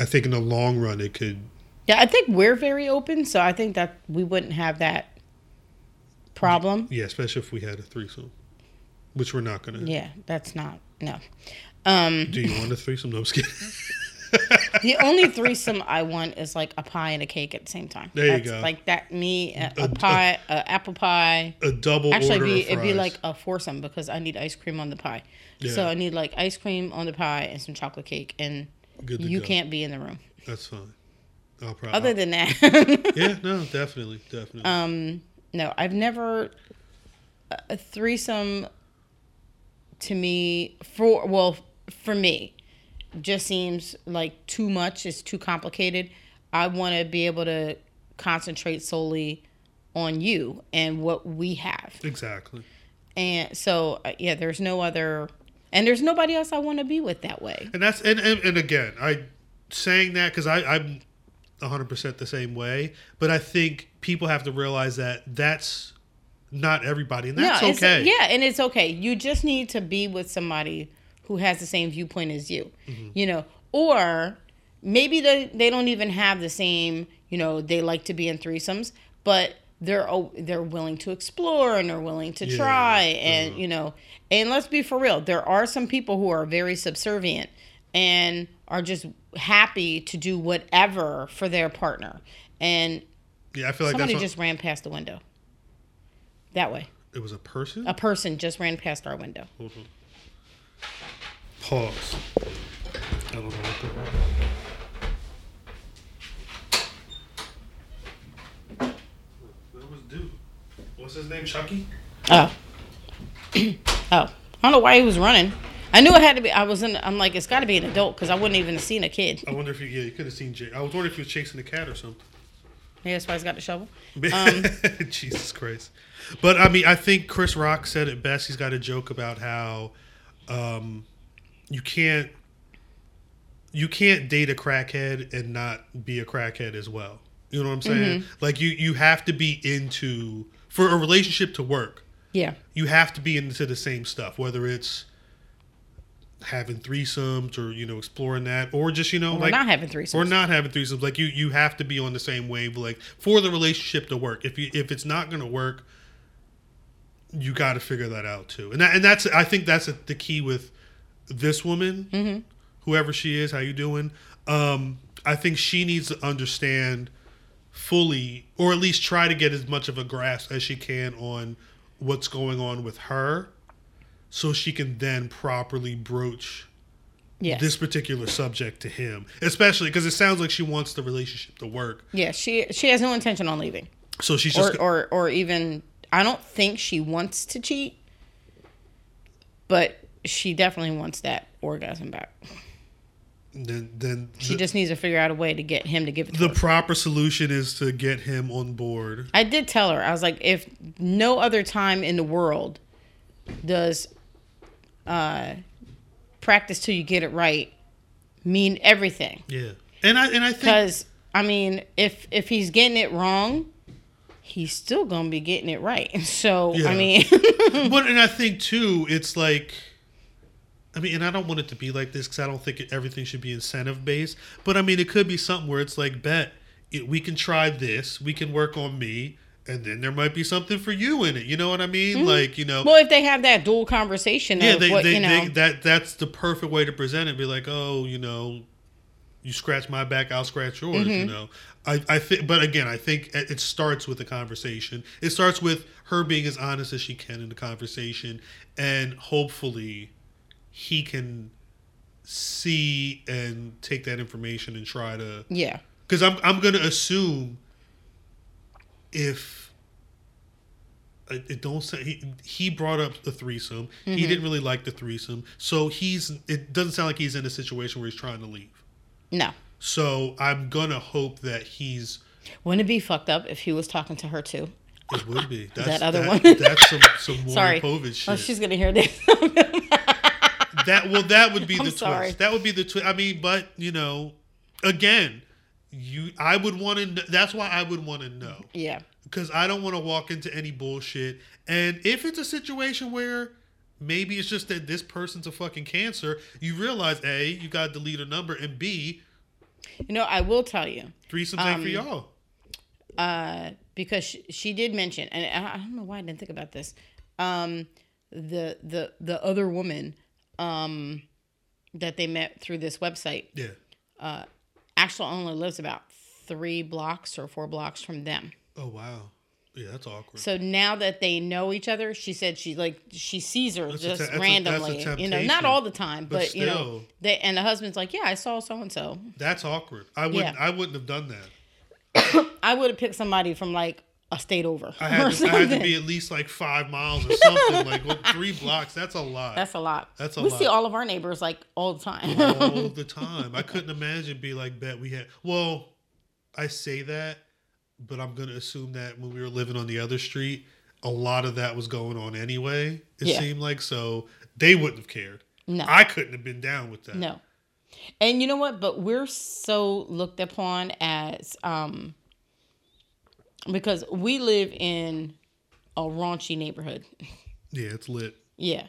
S2: I think in the long run it could
S1: yeah i think we're very open so i think that we wouldn't have that problem
S2: yeah, especially if we had a threesome. Which we're not gonna
S1: yeah that's not no um
S2: Do you want a threesome? No, I'm just kidding.
S1: the only threesome i want is like a pie and a cake at the same time
S2: There you go.
S1: like that me a,
S2: A-
S1: a pie a apple pie
S2: A double
S1: Actually,
S2: order
S1: it'd be, it'd be like a foursome because I need ice cream on the pie. So I need like ice cream on the pie and some chocolate cake, and you
S2: go.
S1: can't be in the room.
S2: That's fine. I'll probably.
S1: Other than that,
S2: yeah, no, definitely, definitely.
S1: um, no, I've never a- threesome. To me, for well, for me, just seems like too much. It's too complicated. I want to be able to concentrate solely on you and what we have.
S2: exactly.
S1: And so, uh, yeah, there's no other, and there's nobody else I want to be with that way.
S2: And that's and and, and again, I saying that because I I'm 100 percent the same way, but I think people have to realize that that's not everybody, and that's
S1: it's-
S2: okay.
S1: yeah, and it's okay. You just need to be with somebody who has the same viewpoint as you,
S2: Mm-hmm.
S1: you know, or maybe they they don't even have the same, you know, they like to be in threesomes, but they're oh, they're willing to explore and they're willing to
S2: Yeah,
S1: try and
S2: uh-huh.
S1: you know, and let's be for real, there are some people who are very subservient and are just happy to do whatever for their partner. And
S2: Yeah, I feel like
S1: somebody just ran past the window. That way.
S2: it was a person.
S1: A person just ran past our window.
S2: Hold on. Pause. I don't know what. That was dude. What's his name? Chucky.
S1: Oh. oh. I don't know why he was running. I knew it had to be. I was in. I'm like, it's got to be an adult because I wouldn't even have seen a kid.
S2: I wonder if you yeah you could have seen Jay. I was wondering if he was chasing a cat or something.
S1: Yeah, that's why he's got the shovel. Um,
S2: Jesus Christ. But I mean, I think Chris Rock said it best. He's got a joke about how um, you can't you can't date a crackhead and not be a crackhead as well. You know what I'm saying? Like you you have to be into for a relationship to work.
S1: Yeah.
S2: You have to be into the same stuff, whether it's having threesomes or you know exploring that, or just you know
S1: We're
S2: like
S1: not having threesomes.
S2: or not having threesomes. Like you, you have to be on the same wavelength for the relationship to work. If you, if it's not going to work, you got to figure that out too. And that, and that's, I think that's the key with this woman,
S1: Mm-hmm.
S2: whoever she is. How you doing? Um, I think she needs to understand fully, or at least try to get as much of a grasp as she can on what's going on with her, so she can then properly broach
S1: Yes.
S2: this particular subject to him, especially because it sounds like she wants the relationship to work.
S1: yeah. She she has no intention on leaving,
S2: So she's just
S1: or or or even. I don't think she wants to cheat, but she definitely wants that orgasm back.
S2: then then
S1: She
S2: the,
S1: just needs to figure out a way to get him to give it to
S2: the
S1: her.
S2: proper solution is to get him on board.
S1: I did tell her. I was like, if no other time in the world does uh, practice till you get it right mean everything.
S2: Yeah, and I and I think
S1: Because I mean, if if he's getting it wrong, he's still gonna be getting it right. So
S2: Yeah.
S1: I mean,
S2: but and I think too, it's like, I mean, and I don't want it to be like this because I don't think everything should be incentive based. But I mean, it could be something where it's like, bet we can try this, we can work on me, and then there might be something for you in it. You know what I mean? Like, you know,
S1: Mm-hmm. well, if they have that dual conversation
S2: yeah, they,
S1: what
S2: they,
S1: you know,
S2: they, that that's the perfect way to present it. Be like, oh, you know, you scratch my back, I'll scratch yours. You
S1: Mm-hmm.
S2: know, I I think, but again, I think it it starts with the conversation. It starts with her being as honest as she can in the conversation, and hopefully, he can see and take that information and try to
S1: yeah,
S2: because I'm I'm gonna assume if it, it don't say he, he brought up the threesome,
S1: Mm-hmm.
S2: he didn't really like the threesome, so he's it doesn't sound like he's in a situation where he's trying to leave.
S1: no.
S2: So I'm gonna hope that he's.
S1: Wouldn't it be fucked up if he was talking to her too?
S2: It would be that's,
S1: That other
S2: that-
S1: one?
S2: That's some some
S1: Sorry.
S2: Povich shit.
S1: Oh, she's gonna hear this.
S2: that well, that would be
S1: I'm
S2: the
S1: sorry.
S2: twist. That would be the twist. I mean, but you know, again, you I would want to. That's why I would want to know.
S1: yeah,
S2: because I don't want to walk into any bullshit. And if it's a situation where maybe it's just that this person's a fucking cancer, you realize A, you got to delete a number, and B,
S1: you know, I will tell you.
S2: ain't
S1: Um,
S2: for y'all.
S1: uh, because she, she did mention, and I, I don't know why I didn't think about this. Um, the the the other woman, um, that they met through this website,
S2: Yeah.
S1: Actually only lives about three blocks or four blocks from them.
S2: Oh wow. Yeah, that's awkward.
S1: So now that they know each other, she said she like she sees her
S2: That's a
S1: just
S2: te- that's a-
S1: randomly.
S2: that's a
S1: you know, not all the time,
S2: But
S1: but, you know, they and the husband's like, yeah, I saw so and so.
S2: that's awkward. I wouldn't.
S1: Yeah.
S2: I wouldn't have done that.
S1: I would have picked somebody from like a state over.
S2: I had, to, I had to be at least like five miles or something. like well, three blocks. That's a lot.
S1: That's a lot.
S2: That's a lot.
S1: we
S2: lot.
S1: see all of our neighbors like all the time.
S2: all the time. I couldn't imagine be like, bet we had. Well, I say that, but I'm gonna assume that when we were living on the other street, a lot of that was going on anyway. It
S1: Yeah.
S2: seemed like so they wouldn't have cared.
S1: No.
S2: I couldn't have been down with that.
S1: no. And you know what? But we're so looked upon as um because we live in a raunchy neighborhood.
S2: Yeah, it's lit.
S1: Yeah.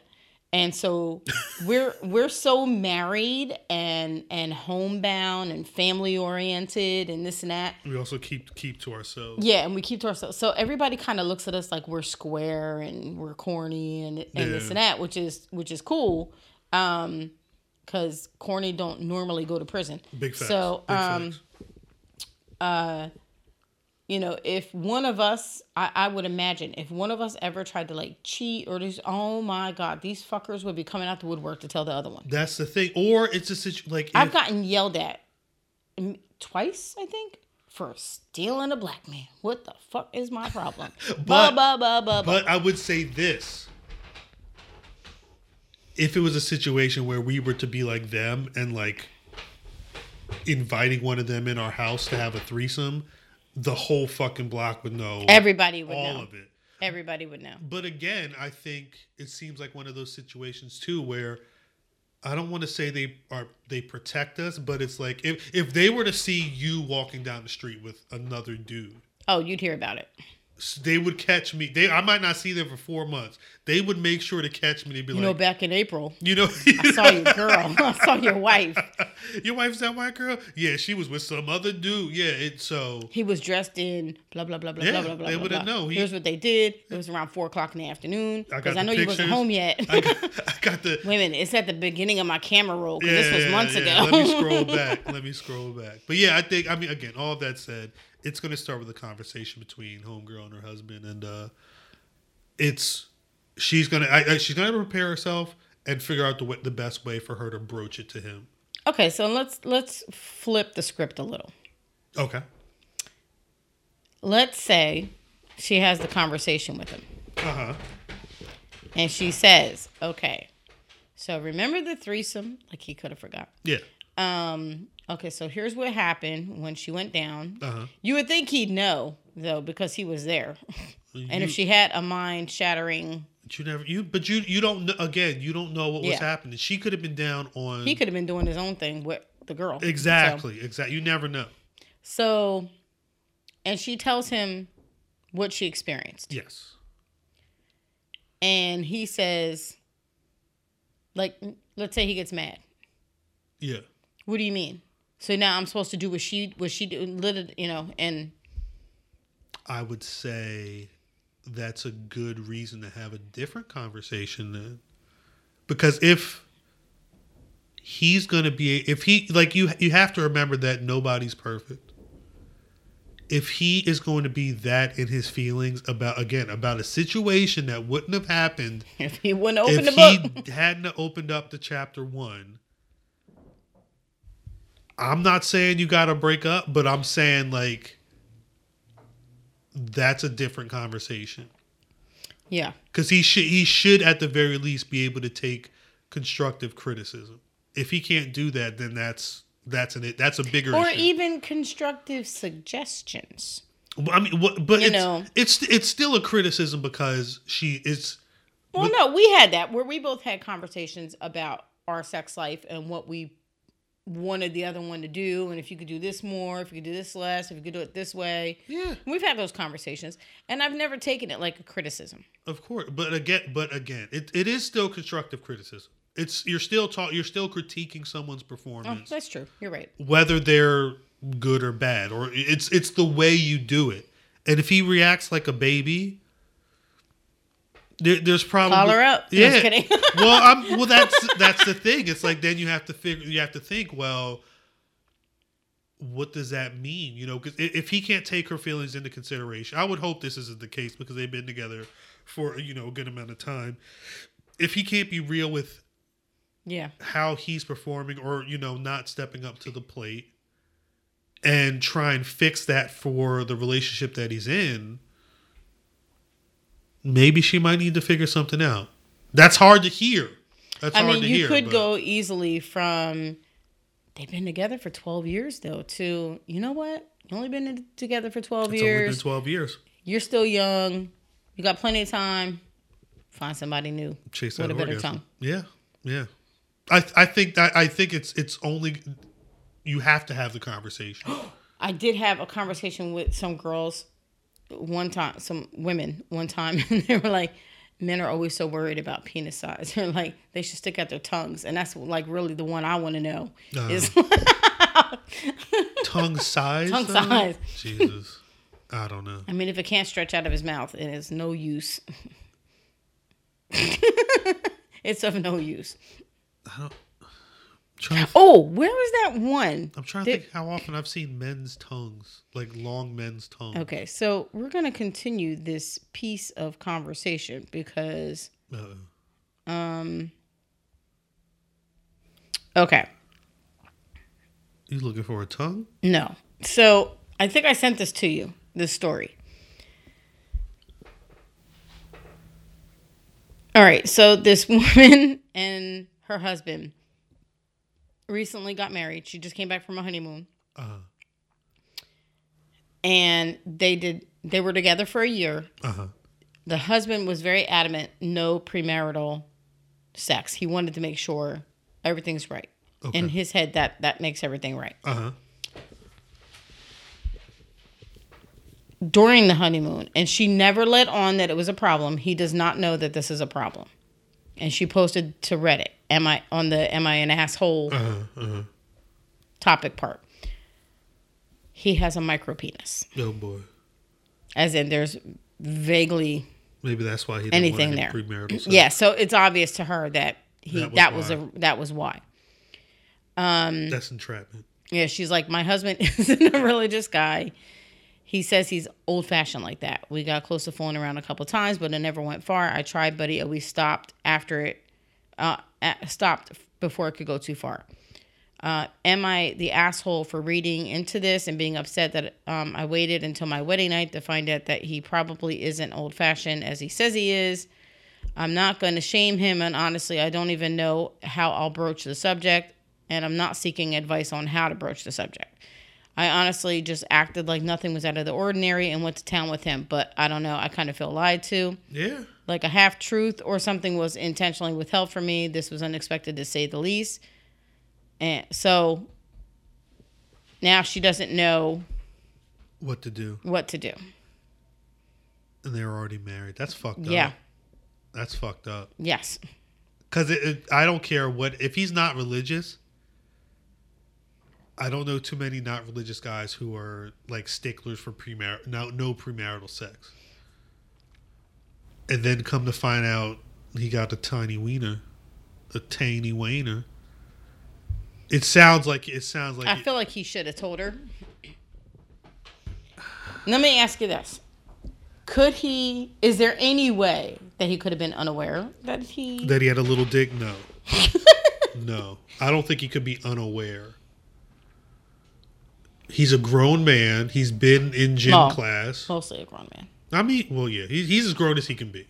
S1: And so we're we're so married and and homebound and family oriented and this and that.
S2: We also keep keep to ourselves.
S1: Yeah, and we keep to ourselves. So everybody kind of looks at us like we're square and we're corny and and this
S2: Yeah.
S1: and that, which is which is cool. Um cuz corny don't normally go to prison.
S2: Big facts.
S1: So
S2: Big
S1: um
S2: facts.
S1: You know, if one of us, I, I would imagine, if one of us ever tried to like cheat or just, oh my God, these fuckers would be coming out the woodwork to tell the other one.
S2: That's the thing. Or it's a situation like
S1: I've
S2: if-
S1: gotten yelled at twice, I think, for stealing a black man. What the fuck is my problem?
S2: But-
S1: ba, ba, ba, ba, ba.
S2: But I would say this. If it was a situation where we were to be like them and like inviting one of them in our house to have a threesome, the whole fucking block would know
S1: Everybody would
S2: all
S1: know.
S2: of it.
S1: Everybody would know.
S2: But again, I think it seems like one of those situations too where I don't want to say they are they protect us, but it's like if if they were to see you walking down the street with another dude,
S1: Oh, you'd hear about it.
S2: They would catch me. They I might not see them for four months. They would make sure to catch me. They'd be
S1: You know, back in April,
S2: you know,
S1: I saw your girl. I saw your wife.
S2: your wife's that white girl. Yeah, she was with some other dude. Yeah, it so
S1: He was dressed in blah blah blah blah
S2: Yeah,
S1: blah blah blah.
S2: they would've
S1: blah.
S2: known. He-
S1: Here's what they did. It was around four o'clock in the afternoon because
S2: got
S1: I, know
S2: the
S1: you wasn't home yet.
S2: I got, I got the.
S1: Wait a minute, it's at the beginning of my camera roll because this was
S2: Yeah,
S1: months
S2: yeah.
S1: ago.
S2: Let me scroll back. Let me scroll back. But yeah, I think I mean again, all of that said, it's going to start with a conversation between homegirl and her husband, and uh it's she's gonna I, I- she's gonna prepare herself and figure out the the best way for her to broach it to him.
S1: okay, so let's let's flip the script a little.
S2: Okay.
S1: Let's say she has the conversation with him
S2: Uh huh.
S1: and she says, "Okay, so remember the threesome? Like he could have forgot.
S2: Yeah.
S1: Um, okay, so here's what happened when she went down.
S2: Uh huh.
S1: You would think he'd know though because he was there. And if she had a mind shattering,
S2: But you never you but you you don't know again you don't know what was happening. She could have been down on
S1: he could have been doing his own thing with the girl. So-
S2: exactly exactly. You never know.
S1: So, and she tells him what she experienced.
S2: Yes.
S1: And he says, like, let's say he gets mad.
S2: Yeah.
S1: What do you mean? So now I'm supposed to do what she what she do, you know, and
S2: I would say that's a good reason to have a different conversation then. Because if he's going to be if he like you you have to remember that nobody's perfect. If he is going to be that in his feelings about again about a situation that wouldn't have happened
S1: if he wouldn't open the book,
S2: he hadn't opened up the chapter 1 I'm not saying you got to break up, but I'm saying like that's a different conversation
S1: yeah,
S2: because he should he should at the very least be able to take constructive criticism. If he can't do that, then that's that's an that's a bigger
S1: or
S2: issue.
S1: even constructive suggestions.
S2: I mean, what, but
S1: You
S2: it's,
S1: know.
S2: it's it's still a criticism because she is
S1: Well, no, we had that where we both had conversations about our sex life and what we wanted the other one to do, and if you could do this more, if you could do this less, if you could do it this way.
S2: yeah,
S1: We've had those conversations, and I've never taken it like a criticism.
S2: of course. But again, but again, it, it is still constructive criticism. It's you're still taught you're still critiquing someone's performance
S1: Oh,
S2: performance.
S1: that's true. You're right.
S2: whether they're good or bad or it's it's the way you do it and if he reacts like a baby there, there's probably
S1: Call her up.
S2: Yeah
S1: just kidding.
S2: well i'm well that's that's the thing it's like then you have to figure you have to think well what does that mean you know because if he can't take her feelings into consideration i would hope this isn't the case because they've been together for you know a good amount of time if he can't be real with
S1: Yeah.
S2: how he's performing or you know not stepping up to the plate and try and fix that for the relationship that he's in maybe she might need to figure something out that's hard to hear that's
S1: I
S2: hard
S1: mean,
S2: to
S1: you
S2: hear
S1: could
S2: but-
S1: go easily from they've been together for 12 years though to you know what? You only been together for 12
S2: it's only been
S1: years.
S2: 12 years
S1: You're still young. You got plenty of time. Find somebody new.
S2: chase
S1: With
S2: that
S1: a better
S2: orgasm.
S1: tongue.
S2: yeah yeah i i think that i think it's it's only you have to have the conversation
S1: I did have a conversation with some girls one time, some women one time, and they were like, men are always so worried about penis size. They're like, they should stick out their tongues. And that's like really the one I want to know
S2: Uh.
S1: is
S2: tongue size
S1: Tongue
S2: though?
S1: size.
S2: jesus i don't know
S1: I mean, if it can't stretch out of his mouth, it is no use. it's of no use.
S2: Trying
S1: Oh, where was that one?
S2: I'm trying to think how often I've seen men's tongues, like long men's tongues.
S1: Okay, so we're going to continue this piece of conversation because,
S2: Uh-oh.
S1: um, okay,
S2: You looking for a tongue?
S1: no. So I think I sent this to you, this story. All right, so this woman and her husband recently got married. She just came back from a honeymoon.
S2: Uh
S1: and they did they were together for a year
S2: huh.
S1: the husband was very adamant no premarital sex he wanted to make sure everything's right
S2: Okay.
S1: in his head that that makes everything right
S2: Uh huh.
S1: during the honeymoon and she never let on that it was a problem he does not know that this is a problem and she posted to reddit am i on the am i an asshole
S2: Uh huh. Uh huh.
S1: topic part he has a micro penis
S2: Oh boy.
S1: as in there's vaguely
S2: Maybe that's why he didn't
S1: anything there.
S2: premarital sex.
S1: Yeah, so it's obvious to her that he
S2: That
S1: that
S2: was
S1: was, a that was why. Um
S2: That's entrapment.
S1: yeah, she's like my husband isn't a religious guy. He says he's old fashioned like that. We got close to fooling around a couple times, but it never went far. I tried, but he always stopped after it uh stopped before it could go too far. Uh, am I the asshole for reading into this and being upset that um, I waited until my wedding night to find out that he probably isn't old fashioned as he says he is? I'm not going to shame him, and honestly, I don't even know how I'll broach the subject, and I'm not seeking advice on how to broach the subject. I honestly just acted like nothing was out of the ordinary and went to town with him, but I don't know. I kind of feel lied to.
S2: Yeah.
S1: Like a half truth or something was intentionally withheld from me. This was unexpected to say the least. And so now she doesn't know
S2: What to do?
S1: what to do.
S2: and they were already married. That's fucked up. Yeah. That's fucked up.
S1: Yes.
S2: Because I don't care what if he's not religious. I don't know too many not religious guys who are like sticklers for premarital no no premarital sex. And then come to find out he got a tiny wiener, a tiny wiener. It sounds like it sounds like
S1: I feel like he should have told her. Let me ask you this. Could he, is there any way that he could have been unaware that he.
S2: that he had a little dick. No, no, I don't think he could be unaware. He's a grown man. He's been in gym
S1: Well,
S2: class.
S1: Mostly a grown man.
S2: I mean, well, yeah, he's, he's as grown as he can be.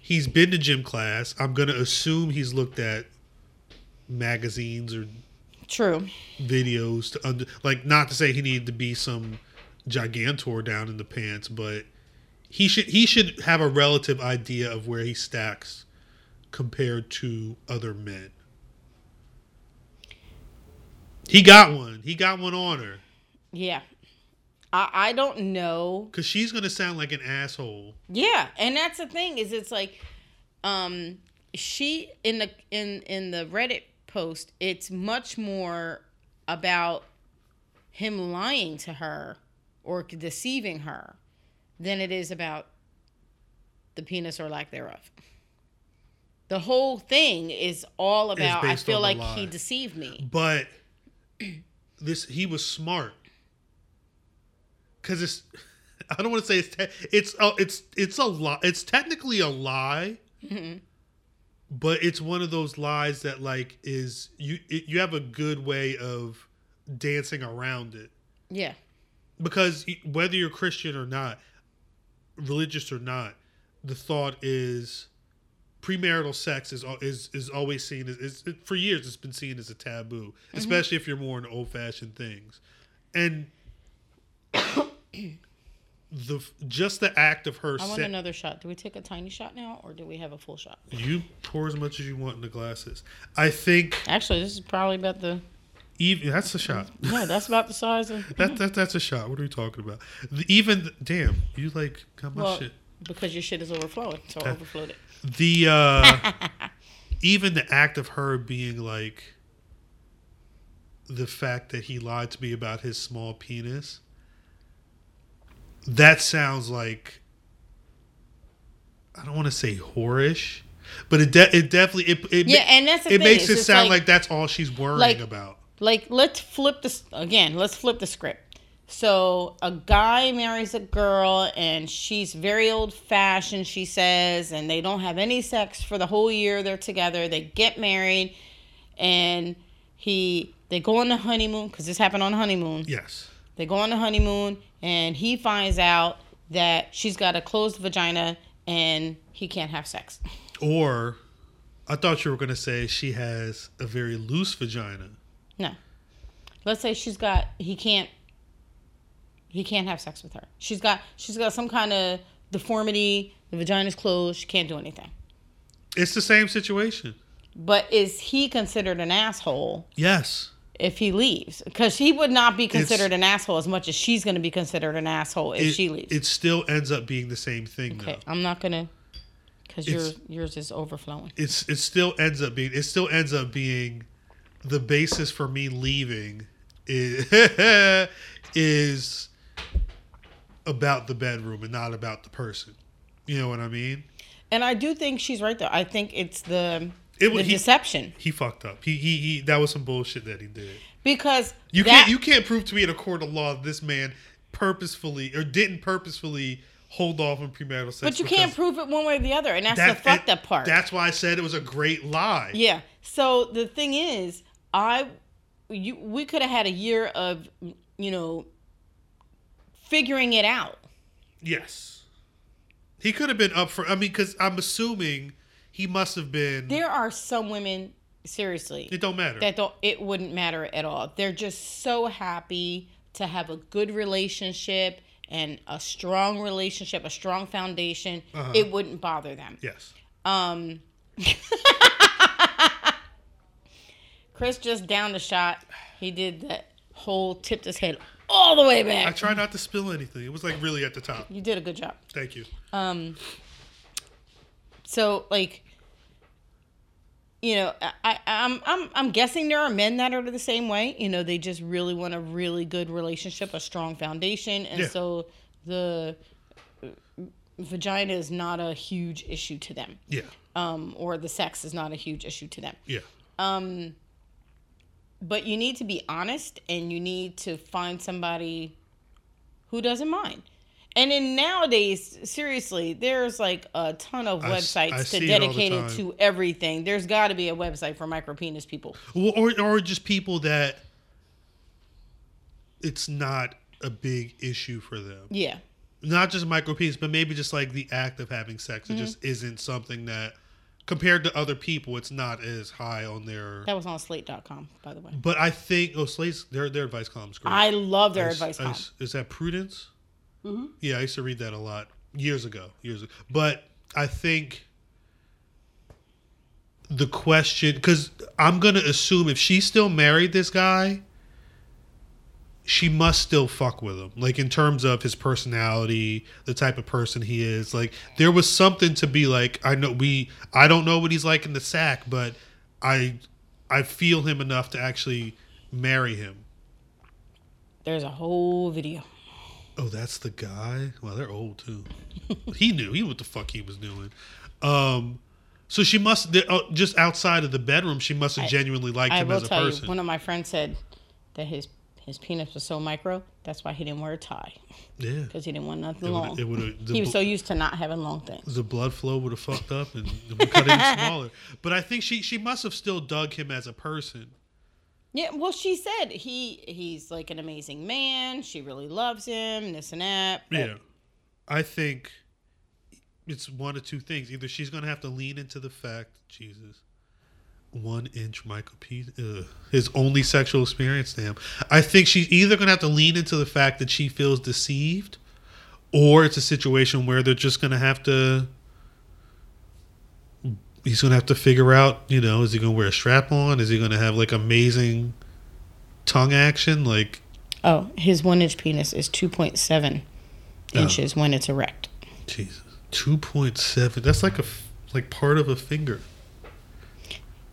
S2: He's been to gym class. I'm gonna assume he's looked at magazines or
S1: True.
S2: videos to under, like not to say he needed to be some gigantor down in the pants, but he should he should have a relative idea of where he stacks compared to other men. He got one. He got one on her
S1: Yeah. I, I don't know.
S2: because she's gonna sound like an asshole.
S1: Yeah, and that's the thing is it's like um she in the in in the Reddit post it's much more about him lying to her or deceiving her than it is about the penis or lack thereof. The whole thing is all about I feel like he deceived me.
S2: But this he was smart because it's. I don't want to say it's te- it's uh, it's it's a lie. It's technically a lie, but it's one of those lies that like is you it, you have a good way of dancing around it
S1: Yeah.
S2: because whether you're Christian or not, religious or not, the thought is premarital sex is is is always seen as is, it, for years it's been seen as a taboo, especially if you're more into old fashioned things, and the just the act of her
S1: I want
S2: sa-
S1: another shot. Do we take a tiny shot now or do we have a full shot?
S2: you pour as much as you want in the glasses. I think
S1: Actually, this is probably about the
S2: even that's a shot.
S1: Yeah, that's about the size of
S2: That, that that's a shot. What are we talking about? The, even damn, you like got my
S1: well,
S2: shit.
S1: because your shit is overflowing, so I overflowed it.
S2: the uh even the act of her being like the fact that he lied to me about his small penis that sounds like I don't want to say whorish, but it de- it definitely it it,
S1: Yeah,
S2: ma-
S1: and that's
S2: it
S1: thing,
S2: makes
S1: is
S2: it sound
S1: like-
S2: like, that's all she's worrying
S1: like-
S2: about.
S1: Like, let's flip this again. Let's flip the script. So a guy marries a girl, and she's very old fashioned. She says, and they don't have any sex for the whole year they're together. They get married, and he they go on the honeymoon because this happened on honeymoon.
S2: Yes.
S1: They go on the honeymoon, and he finds out that she's got a closed vagina, and he can't have sex.
S2: Or I thought you were going to say she has a very loose vagina.
S1: No. Let's say she's got he can't he can't have sex with her. She's got she's got some kind of deformity, the vagina's closed, she can't do anything.
S2: It's the same situation.
S1: But is he considered an asshole
S2: Yes.
S1: If he leaves? Because he would not be considered an asshole as much as she's going to be considered an asshole if
S2: it,
S1: she leaves.
S2: it still ends up being the same thing
S1: okay,
S2: though.
S1: I'm not gonna because
S2: It's-
S1: yours yours is overflowing.
S2: It's it still ends up being it still ends up being the basis for me leaving is, is about the bedroom and not about the person. You know what I mean?
S1: And I do think she's right though. I think it's the
S2: It
S1: the
S2: was- he-
S1: deception
S2: He fucked up. He he he that was some bullshit that he did.
S1: because
S2: You
S1: that-
S2: can't you can't prove to me in a court of law this man purposefully or didn't purposefully hold off on premarital sex.
S1: But you can't prove it one way or the other, and that's
S2: that-
S1: the fucked up part.
S2: That's why I said it was a great lie.
S1: yeah. So the thing is, I, you, we could have had a year of, you know, figuring it out.
S2: Yes. He could have been up for I mean cuz I'm assuming he must have been
S1: There are some women, seriously,
S2: it don't matter.
S1: that don't. It wouldn't matter at all. They're just so happy to have a good relationship and a strong relationship, a strong foundation.
S2: Uh-huh.
S1: It wouldn't bother them.
S2: yes.
S1: Um, Chris just downed the shot. He did that whole tipped his head all the way back.
S2: I try not to spill anything. It was like really at the top.
S1: You did a good job.
S2: Thank you.
S1: Um, so like, you know, I, I I'm I'm I'm guessing there are men that are the same way. You know, they just really want a really good relationship, a strong foundation, and
S2: Yeah.
S1: so the uh, vagina is not a huge issue to them,
S2: Yeah.
S1: um, or the sex is not a huge issue to them.
S2: Yeah.
S1: Um, but you need to be honest and you need to find somebody who doesn't mind. And then nowadays, seriously, there's like a ton of
S2: I s- I
S1: websites to
S2: see it all
S1: dedicate it to everything. There's got to be a website for micro penis people.
S2: Well, or or just people that it's not a big issue for them.
S1: Yeah.
S2: Not just micro penis, but maybe just like the act of having sex. It
S1: Mm-hmm.
S2: just isn't something that compared to other people, it's not as high on their.
S1: That was on slate.com, by the way.
S2: But I think oh, Slate's their their advice column's great.
S1: I love their
S2: I
S1: advice
S2: I
S1: column.
S2: Is that Prudence?
S1: Mm-hmm.
S2: Yeah, I used to read that a lot years ago. Years ago, but I think the question because I'm gonna assume if she still married this guy, she must still fuck with him. Like in terms of his personality, the type of person he is. Like there was something to be like. I know we. I don't know what he's like in the sack, but I, I feel him enough to actually marry him.
S1: There's a whole video.
S2: Oh, that's the guy. Well, they're old too. he knew. He knew what the fuck he was doing. Um, so she must oh, just outside of the bedroom. She must have genuinely liked
S1: I
S2: him as a person.
S1: you, one of my friends said that his his penis was so micro, that's why he didn't wear a tie
S2: yeah,
S1: because he didn't want nothing
S2: it
S1: long.
S2: would. It
S1: he was so used to not having long things.
S2: the blood flow would have fucked up and cut it smaller. But I think she she must have still dug him as a person.
S1: Yeah, well, she said he he's like an amazing man. She really loves him. This and that.
S2: Yeah, I think it's one of two things. Either she's gonna have to lean into the fact, Jesus, one inch Michael P. Ugh, his only sexual experience. Damn, I think she's either gonna have to lean into the fact that she feels deceived, or it's a situation where they're just gonna have to. He's gonna have to figure out, you know, is he gonna wear a strap on? Is he gonna have like amazing tongue action? Like,
S1: Oh, his one inch penis is two point seven
S2: Oh.
S1: inches when it's erect.
S2: Jesus, two point seven. That's like a like part of a finger.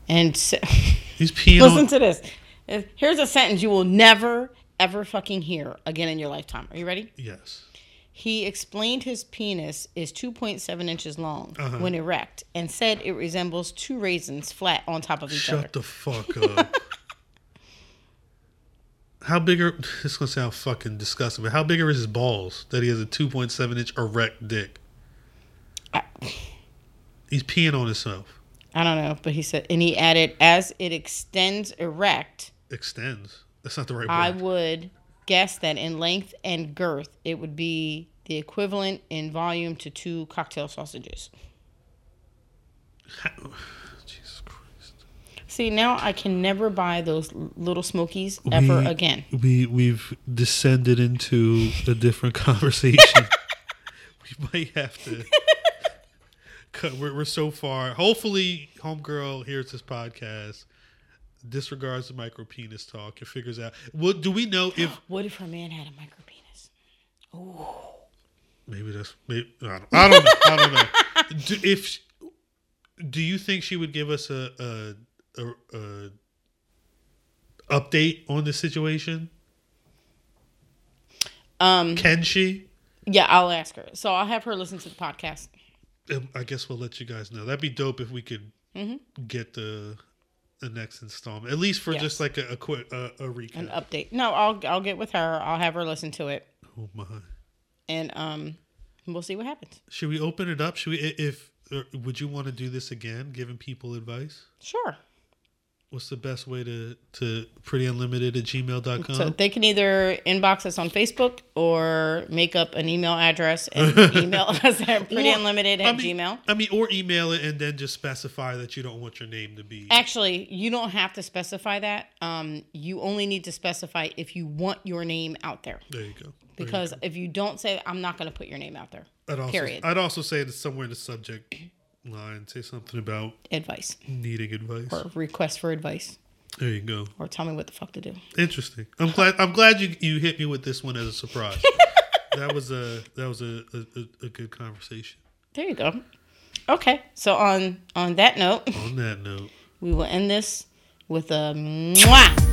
S1: And so,
S2: He's peeing
S1: listen
S2: on.
S1: to this. Here's a sentence you will never ever fucking hear again in your lifetime. Are you ready?
S2: yes.
S1: He explained his penis is 2.7 inches long
S2: Uh-huh.
S1: when erect and said it resembles two raisins flat on top of each other.
S2: Shut the fuck up. how big are? This is gonna sound fucking disgusting, but how big are his balls that he has a two point seven inch erect dick?
S1: I,
S2: He's peeing on himself.
S1: I don't know, but he said, and he added, as it extends erect,
S2: Extends. That's not the right
S1: I
S2: word.
S1: I would guess that in length and girth, it would be the equivalent in volume to two cocktail sausages.
S2: Jesus Christ.
S1: See, now I can never buy those little smokies ever
S2: We-
S1: again.
S2: We we've descended into a different conversation. we might have to. cut. We're, we're so far. Hopefully, homegirl hears this podcast, disregards the micro penis talk, and figures out. Well, do we know if
S1: What if her man had a micro penis? Ooh.
S2: Maybe that's maybe I don't, I don't know. I don't know. Do, if do you think she would give us a a, a, a update on the situation?
S1: Um,
S2: Can she?
S1: yeah, I'll ask her. So I'll have her listen to the podcast.
S2: Um, I guess we'll let you guys know. That'd be dope if we could
S1: Mm-hmm.
S2: get the the next installment, at least for
S1: Yes.
S2: just like a a, quick, a, a recap.
S1: An update. No, I'll I'll get with her. I'll have her listen to it,
S2: oh my!
S1: and um, we'll see what happens.
S2: Should we open it up? Should we? If or would you want to do this again, giving people advice?
S1: Sure.
S2: What's the best way to to pretty unlimited at gmail.com?
S1: So they can either inbox us on Facebook or make up an email address and email us at prettyunlimited
S2: unlimited
S1: at
S2: mean,
S1: gmail.
S2: I mean, or email it and then just specify that you don't want your name to be.
S1: Actually, you don't have to specify that. Um, you only need to specify if you want your name out there.
S2: There you go. There you
S1: Because
S2: go.
S1: if you don't say, I'm not going to put your name out there.
S2: I'd also,
S1: period.
S2: I'd also say that somewhere in the subject line, say something about
S1: Advice
S2: needing advice.
S1: or request for advice.
S2: There you go.
S1: or tell me what the fuck to do.
S2: Interesting. I'm glad. I'm glad you you hit me with this one as a surprise. that was a that was a, a, a good conversation.
S1: There you go. Okay, so on on that note,
S2: On that note,
S1: we will end this with a mwah.